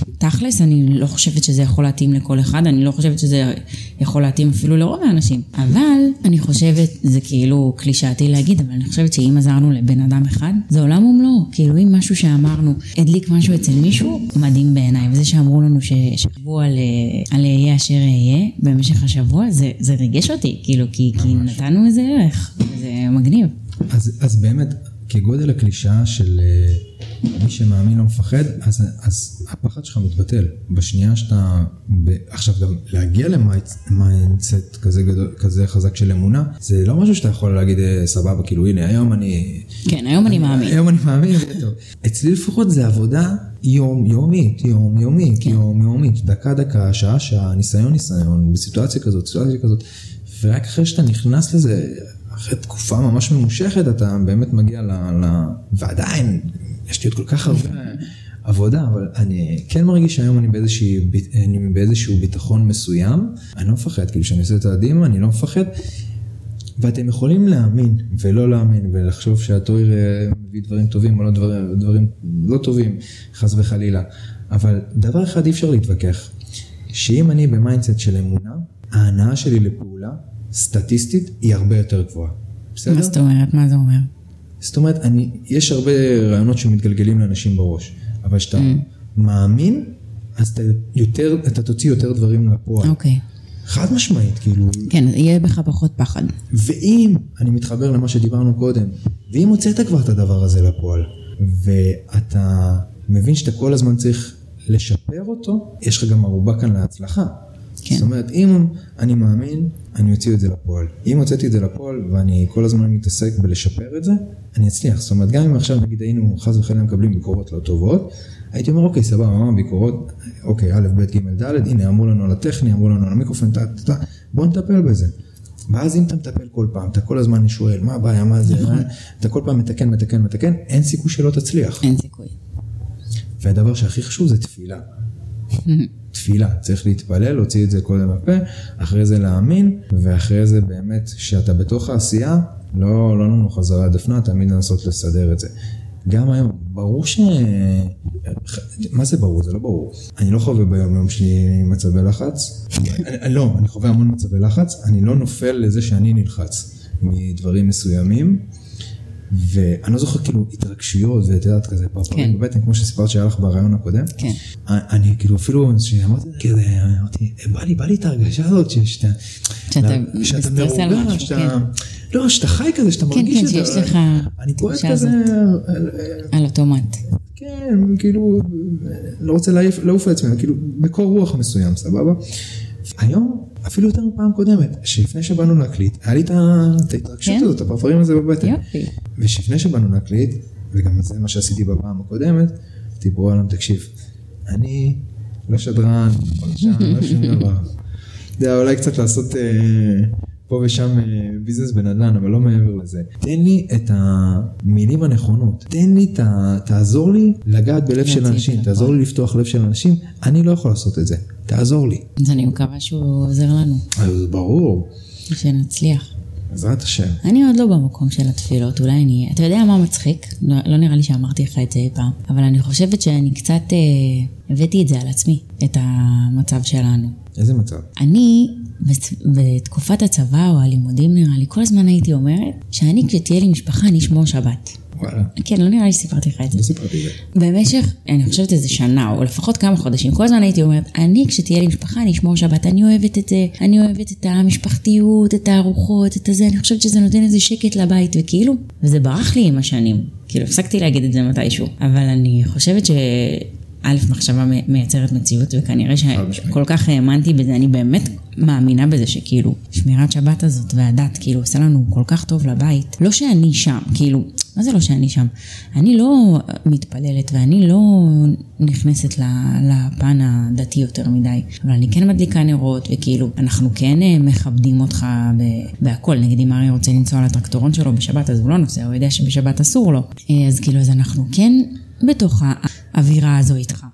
ותכלס, אני לא חושבת שזה יכול להתאים לכל אחד, אני לא חושבת שזה יכול להתאים אפילו לרוב האנשים. אבל אני חושבת, זה כאילו קלישאתי להגיד, אבל אני חושבת שאם עזרנו לבן אדם אחד, זה עולם ומלואו. כאילו אם משהו שאמרנו הדליק משהו אצל מישהו, מדהים בעיניי. וזה שאמרו לנו שחשבו על, על אהיה אשר אהיה במשך השבוע, זה, זה ריגש אותי, כאילו, כי, כי נתנו איזה ערך, זה מגניב. אז, אז באמת, כגודל הקלישאה של אה, מי שמאמין לא מפחד, אז, אז הפחד שלך מתבטל. בשנייה שאתה, ב, עכשיו גם להגיע ל mindset כזה, גדול, כזה חזק של אמונה, זה לא משהו שאתה יכול להגיד אה, סבבה, כאילו הנה היום אני... כן, היום אני, אני מאמין. היום אני מאמין, זה טוב. אצלי לפחות זה עבודה יום יומית, יום יומית, כן. יום יומית, דקה דקה, שעה שעה, ניסיון ניסיון, בסיטואציה כזאת, סיטואציה כזאת, ורק אחרי שאתה נכנס לזה, אחרי תקופה ממש ממושכת אתה באמת מגיע ל... ל... ועדיין, יש לי עוד כל כך הרבה עבודה, אבל אני כן מרגיש שהיום אני, באיזשהו, אני באיזשהו ביטחון מסוים, אני לא מפחד, כאילו כשאני עושה את הצעדים אני לא מפחד. ואתם יכולים להאמין ולא להאמין ולחשוב שהטויר מביא דברים טובים או לא דברים, דברים לא טובים, חס וחלילה. אבל דבר אחד אי אפשר להתווכח, שאם אני ב mindset של אמונה, ההנאה שלי לפעולה סטטיסטית היא הרבה יותר גבוהה. בסדר? מה זאת אומרת? מה זה אומר? זאת אומרת, אני, יש הרבה רעיונות שמתגלגלים לאנשים בראש, אבל כשאתה mm. מאמין, אז אתה, יותר, אתה תוציא יותר דברים לפועל. אוקיי. Okay. חד משמעית, כאילו. כן, יהיה בך פחות פחד. ואם, אני מתחבר למה שדיברנו קודם, ואם הוצאת כבר את הדבר הזה לפועל, ואתה מבין שאתה כל הזמן צריך לשפר אותו, יש לך גם ערובה כאן להצלחה. כן. זאת אומרת, אם אני מאמין, אני אוציא את זה לפועל. אם הוצאתי את זה לפועל ואני כל הזמן מתעסק בלשפר את זה, אני אצליח. זאת אומרת, גם אם עכשיו נגיד היינו חס וחלילה מקבלים ביקורות לא טובות, הייתי אומר, אוקיי, סבבה, מה ביקורות, אוקיי, א', ב', ג', ד', הנה, אמרו לנו על הטכני, אמרו לנו על המיקרופון, טה, טה, טה, בוא נטפל בזה. ואז אם אתה מטפל כל פעם, אתה כל הזמן שואל, מה הבעיה, מה זה, נכון. אתה כל פעם מתקן, מתקן, מתקן, אין סיכוי שלא תצליח. אין סיכוי. והדבר שהכי חשוב זה תפילה. תפילה, צריך להתפלל, להוציא את זה קודם בפה, אחרי זה להאמין, ואחרי זה באמת, שאתה בתוך העשייה, לא, לא לנו חזרה דפנה, תמיד לנסות לסדר את זה. גם היום, ברור ש... מה זה ברור? זה לא ברור. אני לא חווה ביום יום שלי מצבי לחץ. לא, אני חווה המון מצבי לחץ, אני לא נופל לזה שאני נלחץ מדברים מסוימים. ואני לא זוכר כאילו התרגשויות ואת יודעת כזה פרפרים כן. בבטן כמו שסיפרת שהיה לך ברעיון הקודם. כן. אני כאילו אפילו שאמרתי כזה אמרתי בא לי בא לי את ההרגשה הזאת שאתה שאתה מרוגע שאתה כן. לא שאתה חי כזה שאתה כן, מרגיש את זה. כן כן שיש לך אני פועל כזה על אוטומט. כן כאילו לא רוצה לעוף לעצמי כאילו בקור רוח מסוים סבבה. היום אפילו יותר מפעם קודמת, שלפני שבאנו להקליט, היה לי את ההתרגשות כן? הזאת, הפרפרים הזה בבטן. יופי. ושלפני שבאנו להקליט, וגם זה מה שעשיתי בפעם הקודמת, דיברו עליהם, תקשיב, אני לא שדרן, לא שום דבר. אתה יודע, אולי קצת לעשות אה, פה ושם אה, ביזנס בנדל"ן, אבל לא מעבר לזה. תן לי את המילים הנכונות, תן לי, ת, תעזור לי לגעת בלב של אנשים, תעזור לי לפתוח לב של אנשים, אני לא יכול לעשות את זה, תעזור לי. אז אני מקווה שהוא עוזר לנו. אז ברור. שנצליח. בעזרת השם. אני עוד לא במקום של התפילות, אולי אני... אתה יודע מה מצחיק? לא, לא נראה לי שאמרתי לך את זה אי פעם, אבל אני חושבת שאני קצת אה, הבאתי את זה על עצמי, את המצב שלנו. איזה מצב? אני בתקופת הצבא או הלימודים נראה לי, כל הזמן הייתי אומרת שאני כשתהיה לי משפחה אני אשמור שבת. וואלה. כן, לא נראה לי שסיפרתי לך את זה. לא סיפרתי את זה. במשך, אני חושבת איזה שנה, או לפחות כמה חודשים, כל הזמן הייתי אומרת, אני כשתהיה לי משפחה אני אשמור שבת, אני אוהבת את זה, אני אוהבת את המשפחתיות, את הארוחות, את הזה, אני חושבת שזה נותן איזה שקט לבית, וכאילו, וזה ברח לי עם השנים. כאילו, הפסקתי להגיד את זה מתישהו. אבל אני חושבת ש... א', מחשבה מייצרת מציאות, וכנראה שכל כך האמנתי בזה, אני באמת מאמינה בזה שכאילו, שמירת שבת הזאת והדת, כאילו, עושה לנו כל כך טוב לבית. לא שאני שם, כאילו, מה זה לא שאני שם? אני לא מתפללת ואני לא נכנסת לפן הדתי יותר מדי, אבל אני כן מדליקה נרות, וכאילו, אנחנו כן אה, מכבדים אותך בהכל. נגיד אם ארי רוצה לנסוע על הטרקטורון שלו בשבת, אז הוא לא נוסע, הוא יודע שבשבת אסור לו. אה, אז כאילו, אז אנחנו כן בתוך האווירה הזו איתך.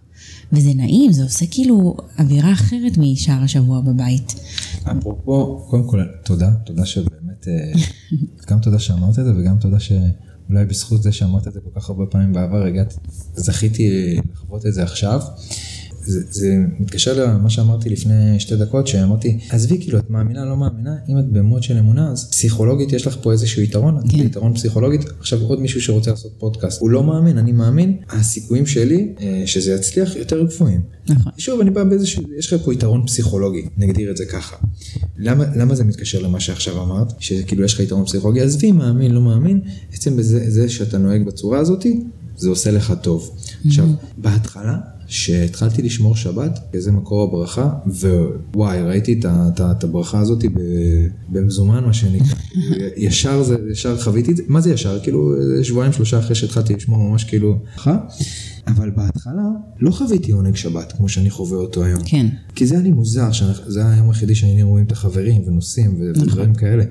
וזה נעים, זה עושה כאילו אווירה אחרת משאר השבוע בבית. אפרופו, קודם כל, תודה, תודה שבאמת, אה, גם תודה שאמרת את זה וגם תודה שאולי בזכות זה שאמרת את זה כל כך הרבה פעמים בעבר, הגעתי, זכיתי לחוות את זה עכשיו. זה, זה מתקשר למה שאמרתי לפני שתי דקות, שאמרתי, עזבי, כאילו, את מאמינה, לא מאמינה, אם את במוד של אמונה, אז פסיכולוגית יש לך פה איזשהו יתרון, כן. יתרון פסיכולוגית. עכשיו עוד מישהו שרוצה לעשות פודקאסט, הוא לא מאמין, אני מאמין, הסיכויים שלי אה, שזה יצליח יותר גבוהים. נכון. שוב, אני בא באיזשהו, יש לך פה יתרון פסיכולוגי, נגדיר את זה ככה. למה, למה זה מתקשר למה שעכשיו אמרת, שכאילו יש לך יתרון פסיכולוגי, עזבי, מאמין, לא מאמין, עצם בזה שאתה נוהג בצורה הזאתי, זה עושה לך טוב. עכשיו, בהתחלה, שהתחלתי לשמור שבת, איזה מקור הברכה, ווואי, ראיתי את הברכה הזאת במזומן, מה שנקרא. ישר זה, ישר חוויתי את זה, מה זה ישר? כאילו, שבועיים שלושה אחרי שהתחלתי לשמור ממש כאילו, אבל בהתחלה לא חוויתי עונג שבת כמו שאני חווה אותו היום. כן. כי זה היה לי מוזר, זה היה היום היחידי שהיינו רואים את החברים ונוסעים ודברים נכון. כאלה.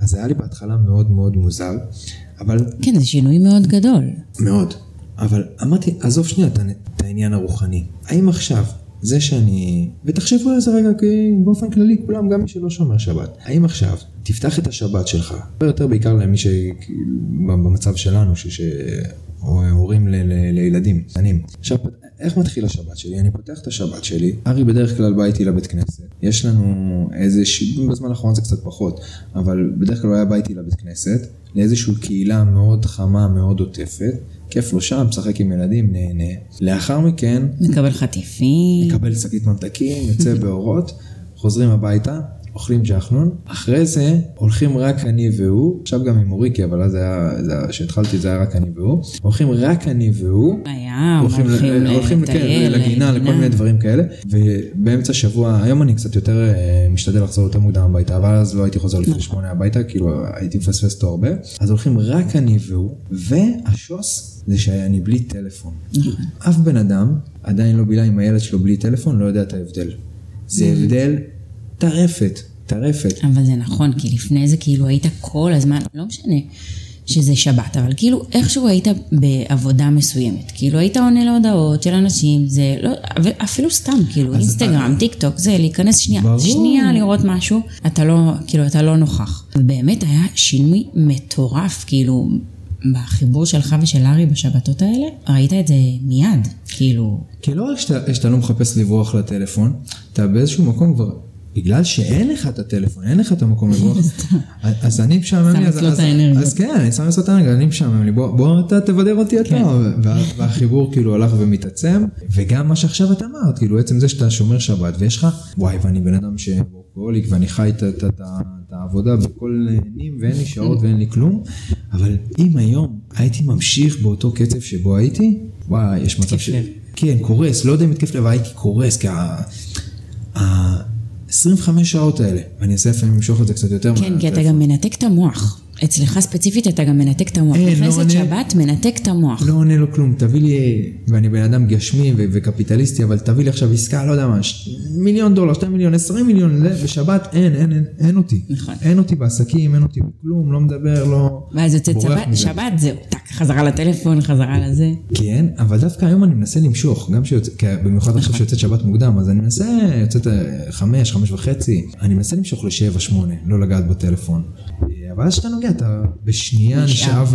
אז זה היה לי בהתחלה מאוד מאוד מוזר, אבל... כן, זה שינוי מאוד גדול. מאוד. אבל אמרתי, עזוב שנייה את העניין הרוחני. האם עכשיו, זה שאני... ותחשבו על זה רגע, כי באופן כללי כולם, גם מי שלא שומר שבת. האם עכשיו, תפתח את השבת שלך, יותר בעיקר למי ש... במצב שלנו, ש... הורים ל... ל... לילדים, קטנים. עכשיו, איך מתחיל השבת שלי? אני פותח את השבת שלי, ארי בדרך כלל בא איתי לבית כנסת. יש לנו איזה, ש... בזמן האחרון זה קצת פחות, אבל בדרך כלל הוא היה בא איתי לבית כנסת, לאיזושהי קהילה מאוד חמה, מאוד עוטפת. כיף לו שם, משחק עם ילדים, נהנה. לאחר מכן... מקבל חטיפים. מקבל שקית ממתקים, יוצא באורות, חוזרים הביתה, אוכלים ג'חנון, אחרי זה הולכים רק אני והוא, עכשיו גם עם אוריקי, אבל אז היה, כשהתחלתי זה היה רק אני והוא, הולכים רק אני והוא, היה, הולכים, הולכים, הולכים כן, לטייל, לגינה, לכל מיני דברים כאלה, ובאמצע שבוע, היום אני קצת יותר אה, משתדל לחזור יותר מוקדם הביתה, אבל אז לא הייתי חוזר לפני נכון. שמונה הביתה, כאילו הייתי מפספס אותו הרבה, אז הולכים רק אני והוא, והשוס זה שאני בלי טלפון. נכון. אף בן אדם עדיין לא בילה עם הילד שלו בלי טלפון, לא יודע את ההבדל. זה הבדל טרפת, טרפת. אבל זה נכון, כי לפני זה כאילו היית כל הזמן, לא משנה שזה שבת, אבל כאילו איכשהו היית בעבודה מסוימת. כאילו היית עונה להודעות של אנשים, זה לא, אפילו סתם, כאילו אינסטגרם, טיק טוק, זה להיכנס שנייה, ברור. שנייה לראות משהו, אתה לא, כאילו אתה לא נוכח. ובאמת היה שינוי מטורף, כאילו בחיבור שלך ושל ארי בשבתות האלה, ראית את זה מיד, כאילו... כי לא רק שאתה, שאתה לא מחפש לברוח לטלפון, אתה באיזשהו מקום כבר בגלל שאין לך את הטלפון, אין לך את המקום לברוח, אז אני משעמם לי, אז כן, אני שם לעשות את האנרגיה, אני משעמם לי, בוא אתה תבדר אותי אתה, כן. והחיבור כאילו הלך ומתעצם, וגם מה שעכשיו את אמרת, כאילו עצם זה שאתה שומר שבת ויש לך, וואי, ואני בן אדם שוורקוהוליק ואני חי את העבודה בכל נים ואין לי שעות ואין לי כלום, אבל אם היום הייתי ממשיך באותו קצב שבו הייתי, וואי, יש מצב ש... כן, קורס, לא יודע אם התקף לב, הייתי קורס, כי. 25 שעות האלה, ואני אעשה לפעמים למשוך את זה קצת יותר. כן, כי אתה גם מנתק את המוח. אצלך ספציפית אתה גם מנתק את המוח. אין, לא נכנסת שבת, מנתק את המוח. לא עונה לו כלום, תביא לי, ואני בן אדם גשמי וקפיטליסטי, אבל תביא לי עכשיו עסקה, לא יודע מה, מיליון דולר, שתי מיליון, עשרים מיליון, בשבת אין, אין, אין, אין אותי. נכון. אין אותי בעסקים, אין אותי בכלום, לא מדבר, לא... ואז יוצאת שבת, שבת זהו, טק, חזרה לטלפון, חזרה לזה. כן, אבל דווקא היום אני מנסה למשוך, גם שיוצא, במיוחד עכשיו נכון. שיוצאת שבת מוקדם, אז אני מנסה, יוצאת אה, חמש, חמש וחצי, אני מנסה למשוך לשבע, שמונה, לא לגעת בטלפון. אבל אז שאתה נוגע, אתה בשנייה נשאב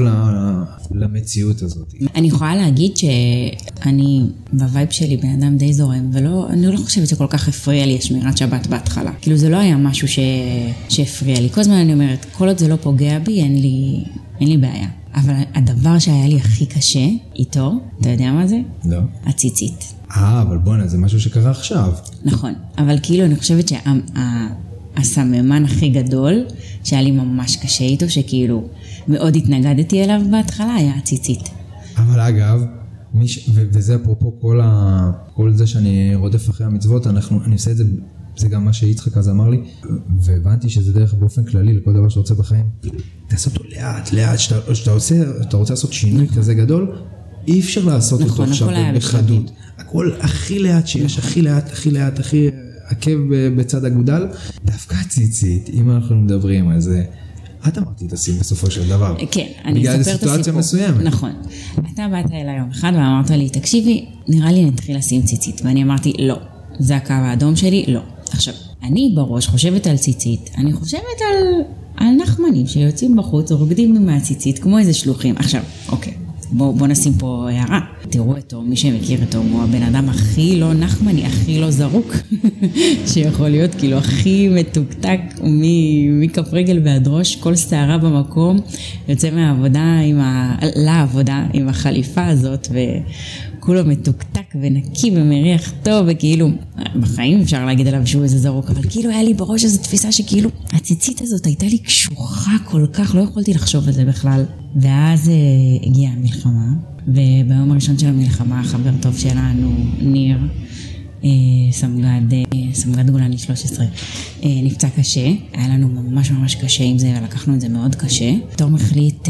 למציאות הזאת. אני יכולה להגיד שאני, ב vibe שלי בן אדם די זורם, ואני לא חושבת שכל כך הפריע לי השמירת שבת בהתחלה. כאילו זה לא היה משהו ש... שהפריע לי. כל הזמן אני אומרת, כל עוד זה לא פוגע בי, אין לי, אין לי בעיה. אבל הדבר שהיה לי הכי קשה איתו, אתה יודע מה זה? לא. הציצית. אה, אבל בואנה, זה משהו שקרה עכשיו. נכון, אבל כאילו אני חושבת שה... הסממן הכי גדול, שהיה לי ממש קשה איתו, שכאילו מאוד התנגדתי אליו בהתחלה, היה הציצית. אבל אגב, מיש, ו- וזה אפרופו כל, ה, כל זה שאני רודף אחרי המצוות, אנחנו, אני עושה את זה, זה גם מה שיצחק אז אמר לי, והבנתי שזה דרך באופן כללי לכל דבר שאתה רוצה בחיים. תעשה אותו לאט, לאט, שאתה, שאתה עושה, אתה רוצה לעשות שינוי נכון. כזה גדול, אי אפשר לעשות נכון, אותו עכשיו בחדות. הכל הכי לאט שיש, הכי לאט, הכי לאט, הכי... עקב בצד אגודל, דווקא הציצית, אם אנחנו מדברים על זה, את אמרת לי תשים בסופו של דבר. כן, אני אספר את הסיפור. בגלל סיטואציה מסוימת. נכון. אתה באת אליי יום אחד ואמרת לי, תקשיבי, נראה לי נתחיל לשים ציצית. ואני אמרתי, לא, זה הקו האדום שלי, לא. עכשיו, אני בראש חושבת על ציצית, אני חושבת על, על נחמנים שיוצאים בחוץ, רוקדים מהציצית כמו איזה שלוחים. עכשיו, אוקיי. בואו בוא נשים פה הערה. תראו את תום, מי שמכיר את תום הוא הבן אדם הכי לא נחמני, הכי לא זרוק שיכול להיות, כאילו הכי מתוקתק מכף רגל ועד ראש, כל שערה במקום, יוצא מהעבודה עם ה... לעבודה עם החליפה הזאת, וכולו מתוקתק ונקי ומריח טוב, וכאילו, בחיים אפשר להגיד עליו שהוא איזה זרוק, אבל כאילו היה לי בראש איזו תפיסה שכאילו, הציצית הזאת הייתה לי קשוחה כל כך, לא יכולתי לחשוב על זה בכלל. ואז uh, הגיעה המלחמה, וביום הראשון של המלחמה חבר טוב שלנו, ניר, סמג"ד, uh, סמג"ד גולני 13, uh, נפצע קשה, היה לנו ממש ממש קשה עם זה, לקחנו את זה מאוד קשה. תום החליט,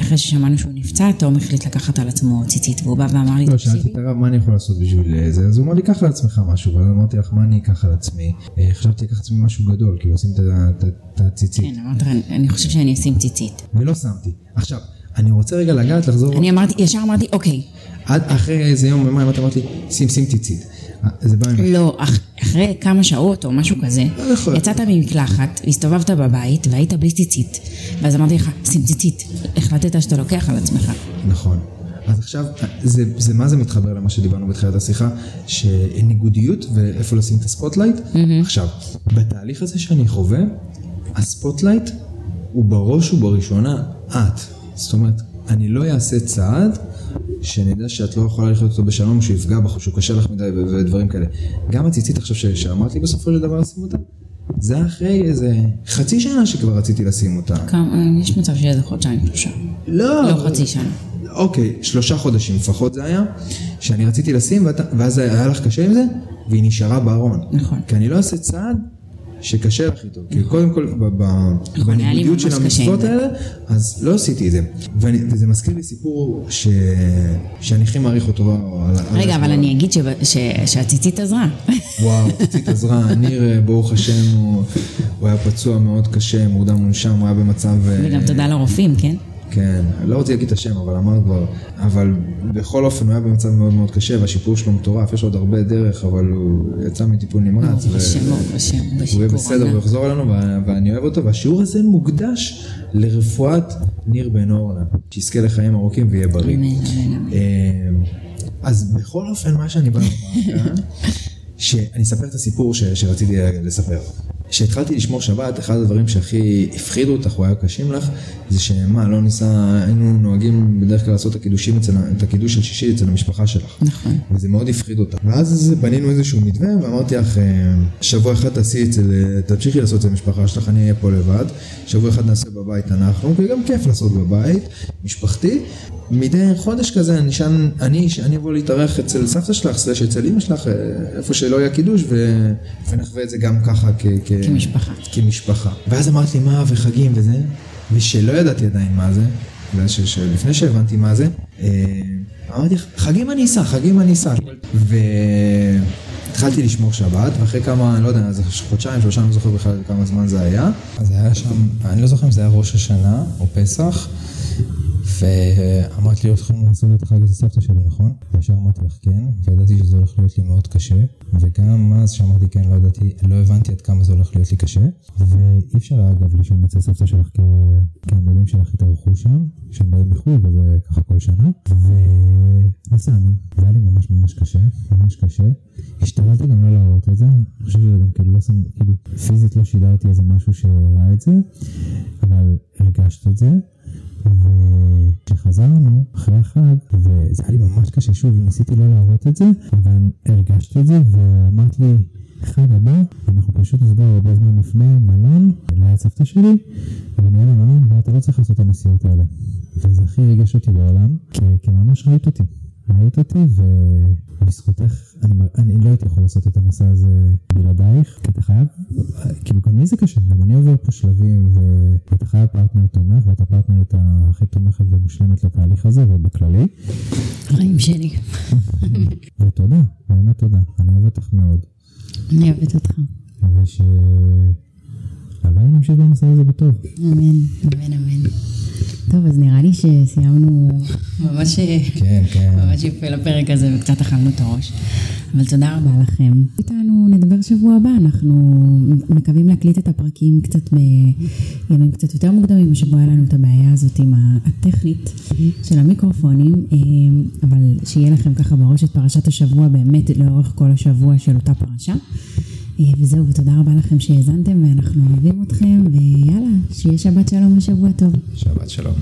אחרי ששמענו שהוא נפצע, תום החליט לקחת על עצמו ציצית, והוא בא ואמר לי, לא, שאלתי את הרב, מה אני יכול לעשות בשביל זה? אז הוא אמר לי, קח על עצמך משהו, ואז אמרתי לך, מה אני אקח על עצמי? חשבתי לקחת עצמי משהו גדול, כאילו, לשים את הציצית. כן, אמרת, אני חושב שאני אשים ציצית. ולא שמתי. עכשיו, אני רוצה רגע לגעת, לחזור... אני אמרתי, ישר אמרתי, אוקיי. עד אחרי איזה יום, את אמרת לי, שים, שים ציצית. זה בא ממך. לא, אחרי כמה שעות או משהו כזה, לא יצאת ממקלחת, הסתובבת בבית והיית בלי ציצית. ואז אמרתי לך, שים ציצית. החלטת שאתה לוקח על עצמך. נכון. אז עכשיו, זה, זה מה זה מתחבר למה שדיברנו בתחילת השיחה, שניגודיות ואיפה לשים את ה spotlight. Mm-hmm. עכשיו, בתהליך הזה שאני חווה, ה spotlight הוא בראש ובראשונה את. זאת אומרת, אני לא אעשה צעד שאני יודע שאת לא יכולה לחיות אותו בשלום, שהוא יפגע בך, שהוא קשה לך מדי ודברים כאלה. גם הציצית עכשיו שאמרתי בסופו של דבר לשים אותה, זה אחרי איזה חצי שנה שכבר רציתי לשים אותה. כמה, יש מצב שיהיה איזה חודשיים, שלושה. לא. לא חצי שנה. אוקיי, שלושה חודשים לפחות זה היה, שאני רציתי לשים, ואז היה לך קשה עם זה, והיא נשארה בארון. נכון. כי אני לא אעשה צעד שקשה לך איתו. כי קודם כל, נכון, בניגודיות של המצוות האלה, אז לא עשיתי את זה. וזה מזכיר לי סיפור שאני הכי מעריך אותו. רגע, אבל אני אגיד שהציצית עזרה. וואו, הציצית עזרה. ניר, ברוך השם, הוא היה פצוע מאוד קשה, מורדם מונשם, הוא היה במצב... וגם תודה לרופאים, כן? כן, לא רוצה להגיד את השם, אבל אמרת כבר, אבל בכל אופן הוא היה במצב מאוד מאוד קשה והשיפור שלו מטורף, יש עוד הרבה דרך, אבל הוא יצא מטיפול נמרץ. ברוך השם, ברוך השם, הוא יהיה בסדר, הוא יחזור אלינו ואני אוהב אותו, והשיעור הזה מוקדש לרפואת ניר בן אורנה, שיזכה לחיים ארוכים ויהיה בריא. אמן. אז בכל אופן, מה שאני בא לומר כאן, שאני אספר את הסיפור שרציתי לספר. כשהתחלתי לשמור שבת, אחד הדברים שהכי הפחידו אותך או היו קשים לך, זה שמה, לא ניסה, היינו נוהגים בדרך כלל לעשות את הקידושים, אצל, את הקידוש של שישי אצל המשפחה שלך. נכון. וזה מאוד הפחיד אותך. ואז בנינו איזשהו מתווה, ואמרתי לך, שבוע אחד תעשי אצל, תמשיכי לעשות אצל המשפחה שלך, אני אהיה פה לבד. שבוע אחד נעשה בבית אנחנו, כי גם כיף לעשות בבית, משפחתי. מדי חודש כזה אני שם, אני, אני אבוא להתארח אצל סבתא שלך, סלש אצל אמא שלך, איפה שלא יהיה קידוש, ו... ונחווה את זה גם ככה כ... כ... כמשפחה. כמשפחה. ואז אמרת לי מה וחגים וזה, ושלא ידעתי עדיין מה זה, לפני שהבנתי מה זה, אמרתי חגים אני אסע, חגים אני אסע. והתחלתי לשמור שבת, ואחרי כמה, אני לא יודע, זה חודשיים, שלושה, אני לא זוכר בכלל כמה זמן זה היה. אז היה שם, אני לא זוכר אם זה היה ראש השנה או פסח. ואמרת לי, הולכים לעשות את החג אצל סבתא שלי, נכון? וישר אמרתי לך כן, וידעתי שזה הולך להיות לי מאוד קשה, וגם אז שאמרתי כן, לא ידעתי, לא הבנתי עד כמה זה הולך להיות לי קשה, ואי אפשר אגב לישון אצל סבתא שלך, כי הדודים שלך התארחו שם, שהם באים מחו"ל, וזה ככה כל שנה, ונסענו, זה היה לי ממש ממש קשה, ממש קשה. השתדלתי גם לא להראות את זה, אני חושב שזה גם כאילו לא שם, כאילו פיזית לא שידרתי איזה משהו שראה את זה, אבל הרגשת את זה. וכשחזרנו אחרי החג, וזה היה לי ממש קשה, שוב, ניסיתי לא להראות את זה, אבל הרגשתי את זה, ואמרת לי, חג הבא, אנחנו פשוט נסגור הרבה זמן לפני מלון, ליד סבתא שלי, ונהיה במלון, ואתה לא צריך לעשות את הנסיעות האלה. וזה הכי ריגש אותי בעולם, כי ממש ראית אותי. ראית אותי, ובזכותך, אני, אני לא הייתי יכול לעשות את המסע הזה בלעדייך, כי אתה חייב, כאילו גם לי זה קשה, גם אני עובר פה שלבים, ואתה חייב פרטנר תומך, ואתה פרטנרית הכי תומכת ומושלמת לתהליך הזה, ובכללי. חיים שלי. ותודה, באמת תודה, אני אוהב אותך מאוד. אני אוהבת אותך. וש... הלוואי נמשיך במסע הזה בטוב. אמן, אמן, אמן. טוב, אז נראה לי שסיימנו ממש, כן, כן. ממש יפה לפרק הזה וקצת אכלנו את הראש. אבל תודה רבה לכם. איתנו נדבר שבוע הבא, אנחנו מקווים להקליט את הפרקים קצת בימים קצת יותר מוקדמים. השבוע היה לנו את הבעיה הזאת עם הטכנית של המיקרופונים, אבל שיהיה לכם ככה בראש את פרשת השבוע באמת לאורך כל השבוע של אותה פרשה. וזהו, ותודה רבה לכם שהאזנתם, ואנחנו אוהבים אתכם, ויאללה, שיהיה שבת שלום ושבוע טוב. שבת שלום.